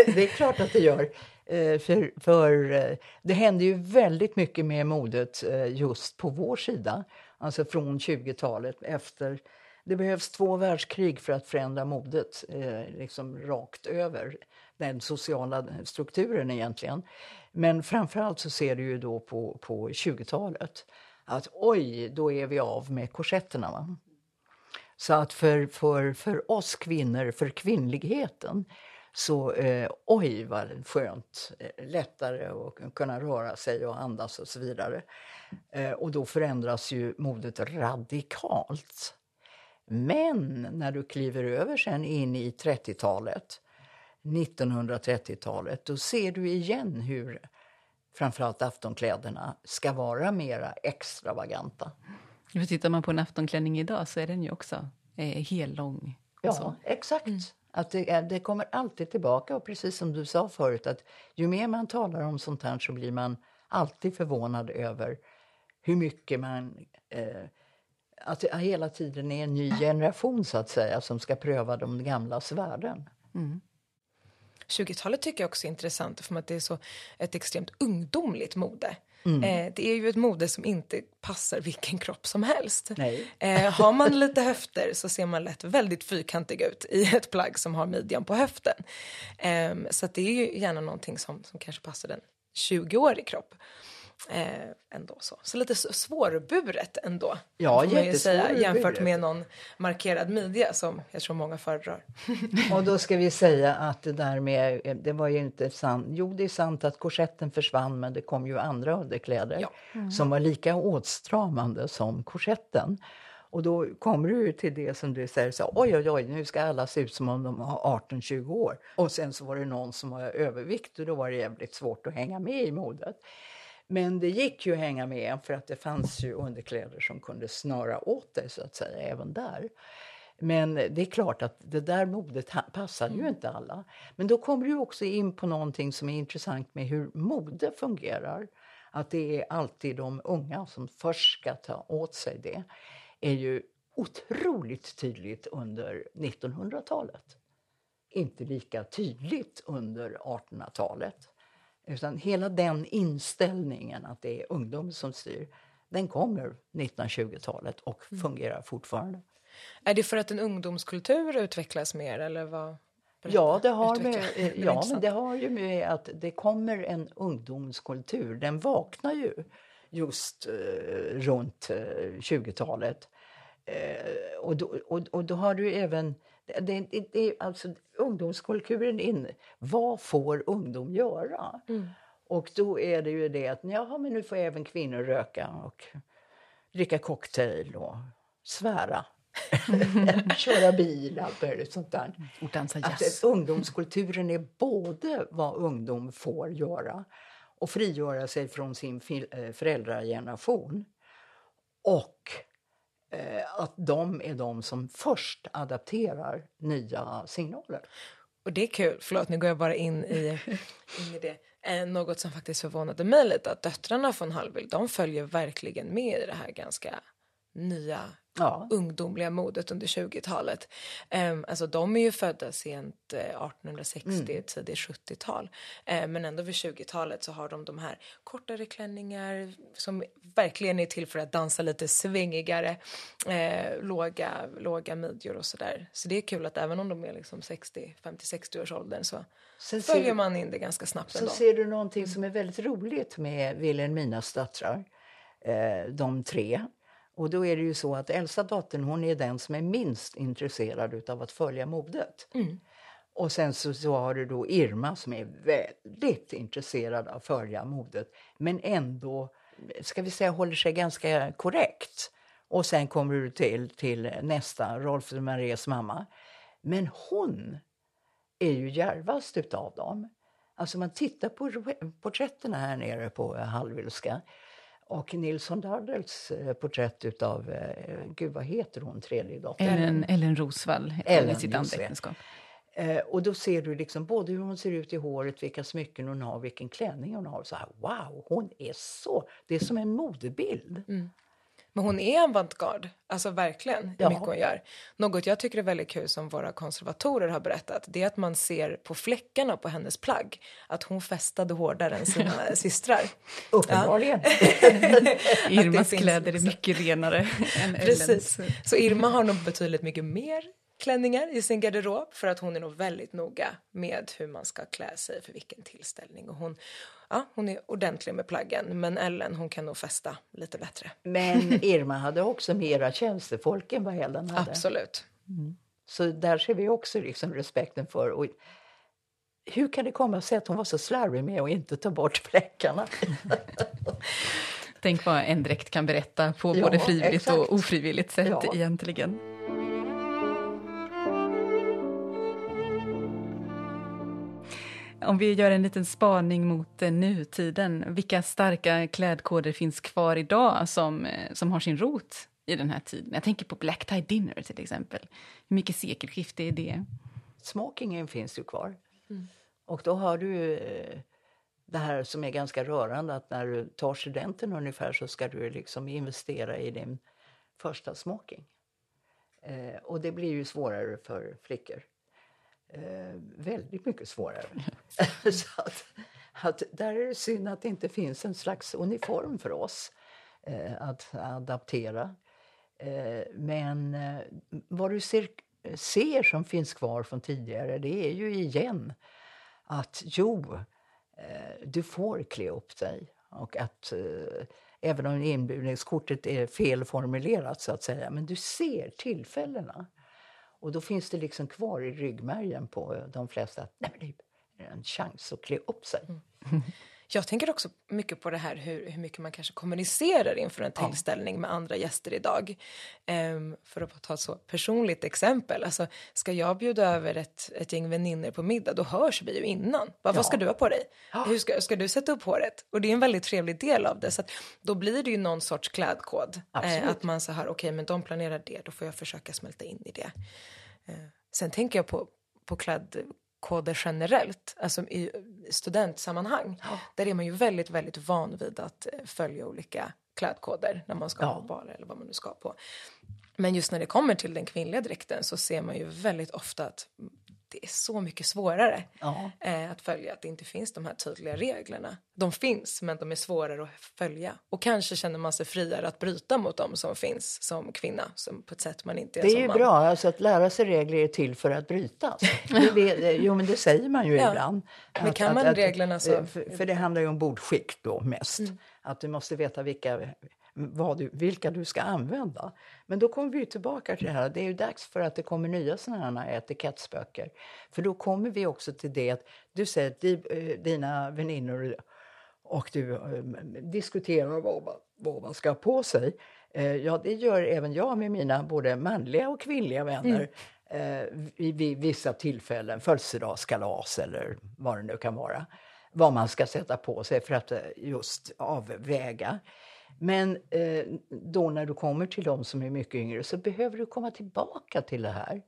det är klart att det gör. Eh, för, för eh, det hände ju väldigt mycket med modet eh, just på vår sida. Alltså från 20-talet efter. Det behövs två världskrig för att förändra modet eh, liksom rakt över den sociala strukturen egentligen. Men framförallt så ser du ju då på, på 20-talet att oj, då är vi av med korsetterna. Va? Så att för, för, för oss kvinnor, för kvinnligheten, så eh, oj vad skönt, eh, lättare att kunna röra sig och andas och så vidare. Eh, och då förändras ju modet radikalt. Men när du kliver över sen in i 30-talet, 1930-talet, då ser du igen hur framförallt aftonkläderna ska vara mera extravaganta. För tittar man på en aftonklänning idag så är den ju också eh, hellång. Ja, så. exakt. Att det, det kommer alltid tillbaka. Och precis som du sa förut, att ju mer man talar om sånt här så blir man alltid förvånad över hur mycket man... Eh, att det hela tiden är en ny generation så att säga som ska pröva de gamlas värden. Mm. 20-talet tycker jag också är intressant för att det är så ett extremt ungdomligt mode. Mm. Eh, det är ju ett mode som inte passar vilken kropp som helst. Eh, har man lite höfter så ser man lätt väldigt fyrkantig ut i ett plagg som har midjan på höften. Eh, så det är ju gärna någonting som, som kanske passar en 20-årig kropp. Eh, ändå så. så lite svårburet ändå. Ja, får man ju säga, jämfört med någon markerad midja som jag tror många föredrar. Och då ska vi säga att det där med, eh, det var ju inte sant. Jo, det är sant att korsetten försvann, men det kom ju andra underkläder Ja. som var lika åtstramande som korsetten. Och då kommer du ju till det som du säger, så, oj, oj, oj, nu ska alla se ut som om de har 18-20 år. Och sen så var det någon som var övervikt och då var det jävligt svårt att hänga med i modet. Men det gick ju att hänga med för att det fanns ju underkläder som kunde snöra åt dig så att säga även där. Men det är klart att det där modet passade ju inte alla. Men då kommer du också in på någonting som är intressant med hur mode fungerar. Att det är alltid de unga som först ska ta åt sig det är ju otroligt tydligt under 1900-talet. Inte lika tydligt under 1800-talet. Utan hela den inställningen att det är ungdom som styr, den kommer 1920-talet och fungerar fortfarande. Är det för att en ungdomskultur utvecklas mer eller vad? Ja, det har, med, eh, ja men det har ju med att det kommer en ungdomskultur. Den vaknar ju just eh, runt eh, 20-talet. Eh, och, då, och, och då har du även... Det, det, det, är alltså ungdomskulturen in. Vad får ungdom göra? Och då är det ju det att jaha, men nu får även kvinnor röka och dricka cocktail och svära. Köra bil, allt möjligt sånt där. Och dansa jazz. ungdomskulturen är både vad ungdom får göra och frigöra sig från sin eh, föräldrageneration och att de är de som först adapterar nya signaler. Och det är kul, förlåt nu går jag bara in i, in i det. Eh, något som faktiskt förvånade mig lite, att döttrarna från Hallwyl, de följer verkligen med i det här ganska nya ja. ungdomliga modet under 20-talet. Um, alltså de är ju födda sent uh, 1860, mm. tidigt 70-tal. Uh, men ändå vid 20-talet så har de de här kortare klänningar som verkligen är till för att dansa lite svängigare, uh, låga, låga midjor och sådär. Så det är kul att även om de är liksom 60, 50-60 års åldern så sen följer man in det ganska snabbt. Så ser du någonting som är väldigt roligt med Vilhelminas döttrar, eh, de tre och då är det ju så att äldsta dottern hon är den som är minst intresserad av att följa modet. Mm. Och sen så, så har du då Irma som är väldigt intresserad av att följa modet men ändå, ska vi säga, håller sig ganska korrekt. Och sen kommer du till, till nästa, Rolf de Maries mamma. Men hon är ju djärvast utav dem. Alltså man tittar på porträtterna här nere på Hallwylska och Nilsson Dardels eh, porträtt av, eh, gud vad heter hon, tredje dottern? Ellen, Ellen Rosvall, Ellen, sitt andra äktenskap. Eh, och då ser du liksom både hur hon ser ut i håret, vilka smycken hon har, vilken klänning hon har. Så här, wow, hon är så... Det är som en modebild. Mm. Men hon är avantgarde, alltså verkligen, ja. mycket hon gör. Något jag tycker är väldigt kul som våra konservatorer har berättat, det är att man ser på fläckarna på hennes plagg att hon festade hårdare än sina systrar. Uppenbarligen. Irmas kläder är mycket renare än Precis. Så Irma har nog betydligt mycket mer klänningar i sin garderob för att hon är nog väldigt noga med hur man ska klä sig för vilken tillställning. Och hon, ja, hon är ordentlig med plaggen, men Ellen hon kan nog fästa lite bättre. Men Irma hade också mera tjänstefolk än vad Ellen hade. Absolut. Mm. Så där ser vi också liksom respekten för. Och hur kan det komma sig att hon var så slarvig med att inte ta bort fläckarna? Tänk vad en dräkt kan berätta på ja, både frivilligt exakt. och ofrivilligt sätt ja. egentligen. Om vi gör en liten spaning mot eh, nutiden, vilka starka klädkoder finns kvar idag som, eh, som har sin rot i den här tiden? Jag tänker på Black Tie Dinner till exempel. Hur mycket sekelskifte är det? Smokingen finns ju kvar. Mm. Och då har du eh, det här som är ganska rörande att när du tar studenten ungefär så ska du liksom investera i din första smoking. Eh, och det blir ju svårare för flickor eh, väldigt mycket svårare. så att, att, där är det synd att det inte finns en slags uniform för oss eh, att adaptera. Eh, men eh, vad du ser, ser som finns kvar från tidigare det är ju igen att jo, eh, du får klä upp dig. Och att eh, även om inbjudningskortet är felformulerat så att säga, men du ser tillfällena. Och då finns det liksom kvar i ryggmärgen på de flesta att nej, men det är en chans att klä upp sig. Mm. Jag tänker också mycket på det här hur, hur mycket man kanske kommunicerar inför en tillställning med andra gäster idag. Um, för att ta ett så personligt exempel, alltså ska jag bjuda över ett, ett gäng vänner på middag, då hörs vi ju innan. Bara, ja. Vad ska du ha på dig? Hur ska, ska du sätta upp håret? Och det är en väldigt trevlig del av det, så då blir det ju någon sorts klädkod. Eh, att man så här, okej, okay, men de planerar det, då får jag försöka smälta in i det. Eh, sen tänker jag på, på kläd koder generellt, alltså i studentsammanhang, ja. där är man ju väldigt, väldigt van vid att eh, följa olika klädkoder när man ska ja. ha baler eller vad man nu ska på. Men just när det kommer till den kvinnliga dräkten så ser man ju väldigt ofta att det är så mycket svårare ja. eh, att följa, att det inte finns de här tydliga reglerna. De finns, men de är svårare att följa. Och kanske känner man sig friare att bryta mot dem som finns som kvinna, som på ett sätt man inte är Det är ju man. bra, alltså att lära sig regler är till för att brytas. det, jo, men det säger man ju ja. ibland. Men kan man att, reglerna så... Eh, för, för, det handlar ju om bordskick då mest. Mm. Att du måste veta vilka vad du, vilka du ska använda. Men då kommer vi tillbaka till det här. Det är ju dags för att det kommer nya sådana här etikettsböcker. För då kommer vi också till det att du säger att eh, dina väninnor och du eh, diskuterar vad man, vad man ska ha på sig. Eh, ja, det gör även jag med mina både manliga och kvinnliga vänner. Mm. vid vissa tillfällen, födelsedagskalas eller vad det nu kan vara. Vad man ska sätta på sig för att just avväga. Men eh, då när du kommer till de som är mycket yngre så behöver du komma tillbaka till det här.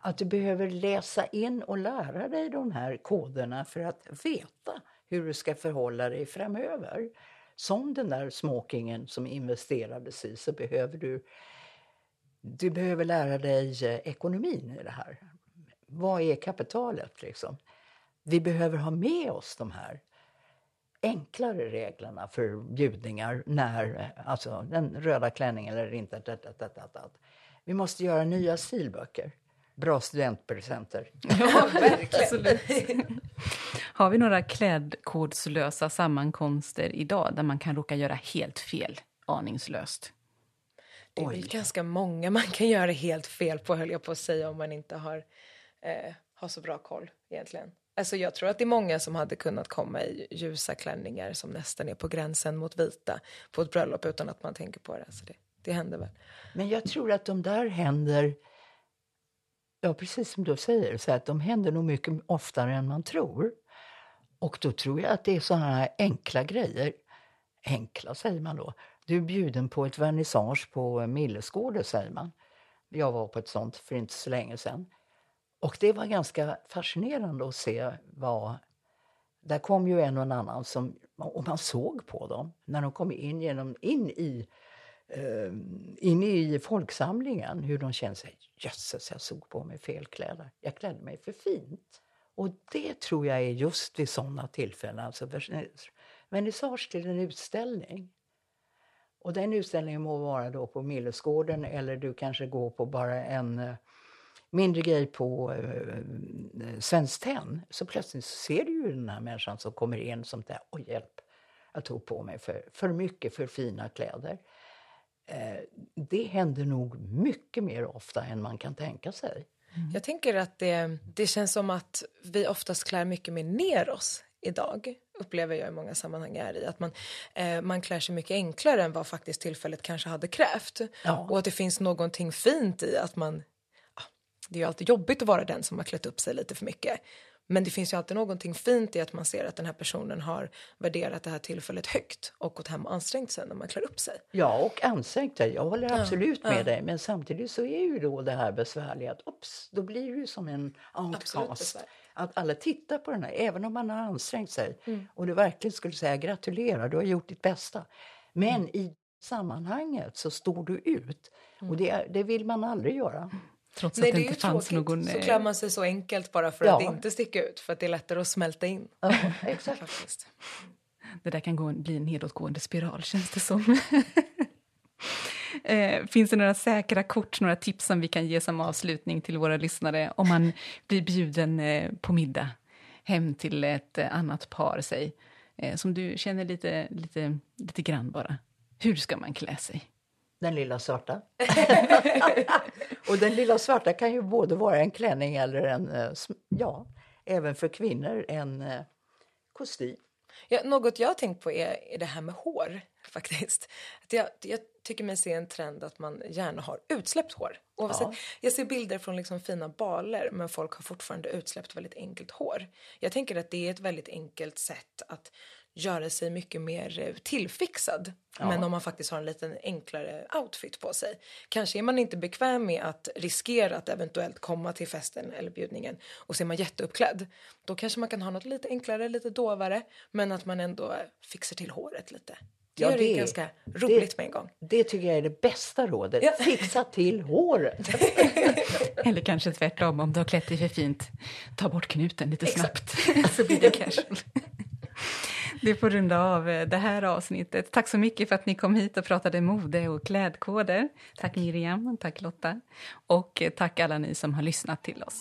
Att du behöver läsa in och lära dig de här koderna för att veta hur du ska förhålla dig framöver. Som den där smokingen som investerades i så behöver du du behöver lära dig eh, ekonomin i det här. Vad är kapitalet liksom? Vi behöver ha med oss de här enklare reglerna för bjudningar när, alltså den röda klänningen eller inte. Dat, dat, dat, dat. Vi måste göra nya stilböcker. Bra studentpresenter. Ja, verkligen. Har vi några klädkodslösa sammankomster idag där man kan råka göra helt fel aningslöst? Det är väl ganska många man kan göra helt fel på höll jag på att säga om man inte har, eh, har så bra koll egentligen. Alltså jag tror att det är många som hade kunnat komma i ljusa klänningar som nästan är på gränsen mot vita på ett bröllop utan att man tänker på det. Så det, det händer väl. Men jag tror att de där händer, ja precis som du säger, så att de händer nog mycket oftare än man tror. Och då tror jag att det är sådana här enkla grejer. Enkla säger man då. Du är bjuden på ett vernissage på Millesgården säger man. Jag var på ett sånt för inte så länge sedan. Och det var ganska fascinerande att se vad... Där kom ju en och en annan som, och man såg på dem när de kom in, genom, in, i, eh, in i folksamlingen hur de kände sig, jösses jag såg på mig fel kläder. Jag klädde mig för fint. Och det tror jag är just vid sådana tillfällen, alltså vernissage till en utställning. Och den utställningen må vara då på Millesgården eller du kanske går på bara en eh, mindre grej på eh, Svenskt Tenn så plötsligt ser du ju den här människan som kommer in som där, oj hjälp, jag tog på mig för, för mycket för fina kläder. Eh, det händer nog mycket mer ofta än man kan tänka sig. Mm. Jag tänker att det, det känns som att vi oftast klär mycket mer ner oss idag upplever jag i många sammanhang är i att man, eh, man klär sig mycket enklare än vad faktiskt tillfället kanske hade krävt. Ja. Och att det finns någonting fint i att man det är ju alltid jobbigt att vara den som har klätt upp sig lite för mycket. Men det finns ju alltid någonting fint i att man ser att den här personen har värderat det här tillfället högt och gått hem och ansträngt sig när man klär upp sig. Ja, och ansträngt sig. Jag håller absolut ja, med ja. dig. Men samtidigt så är ju då det här besvärliga att ops, då blir det ju som en outcast. Att alla tittar på den här, även om man har ansträngt sig. Mm. Och du verkligen skulle säga gratulerar, du har gjort ditt bästa. Men mm. i sammanhanget så står du ut. Mm. Och det, det vill man aldrig göra. Trots Nej, att det, inte fanns tråkigt. någon... Så klär man sig så enkelt bara för ja. att inte sticka ut, för att det är lättare att smälta in. Ja, exakt. det där kan gå, bli en nedåtgående spiral, känns det som. eh, finns det några säkra kort, några tips som vi kan ge som avslutning till våra lyssnare om man blir bjuden eh, på middag hem till ett eh, annat par, säg, eh, som du känner lite, lite, lite grann bara. Hur ska man klä sig? Den lilla svarta. och den lilla svarta kan ju både vara en klänning eller en, eh, ja, även för kvinnor, en eh, kostym. Ja, något jag har tänkt på är, är det här med hår faktiskt. Att jag, jag tycker mig se en trend att man gärna har utsläppt hår. Ja. Jag ser bilder från liksom fina baler men folk har fortfarande utsläppt väldigt enkelt hår. Jag tänker att det är ett väldigt enkelt sätt att göra sig mycket mer eh, tillfixad. Ja. Men om man faktiskt har en lite enklare outfit på sig. Kanske är man inte bekväm med att riskera att eventuellt komma till festen eller bjudningen och så är man jätteuppklädd. Då kanske man kan ha något lite enklare, lite dovare men att man ändå fixar till håret lite. Det ja, gör det, det ganska roligt det, med en gång. Det tycker jag är det bästa rådet. Ja. Fixa till håret! Eller kanske tvärtom, om du har klätt dig för fint, ta bort knuten lite Exakt. snabbt så blir det casual. Det får runda av eh, det här avsnittet. Tack så mycket för att ni kom hit och pratade mode och klädkoder. Tack Miriam, tack Lotta och eh, tack alla ni som har lyssnat till oss.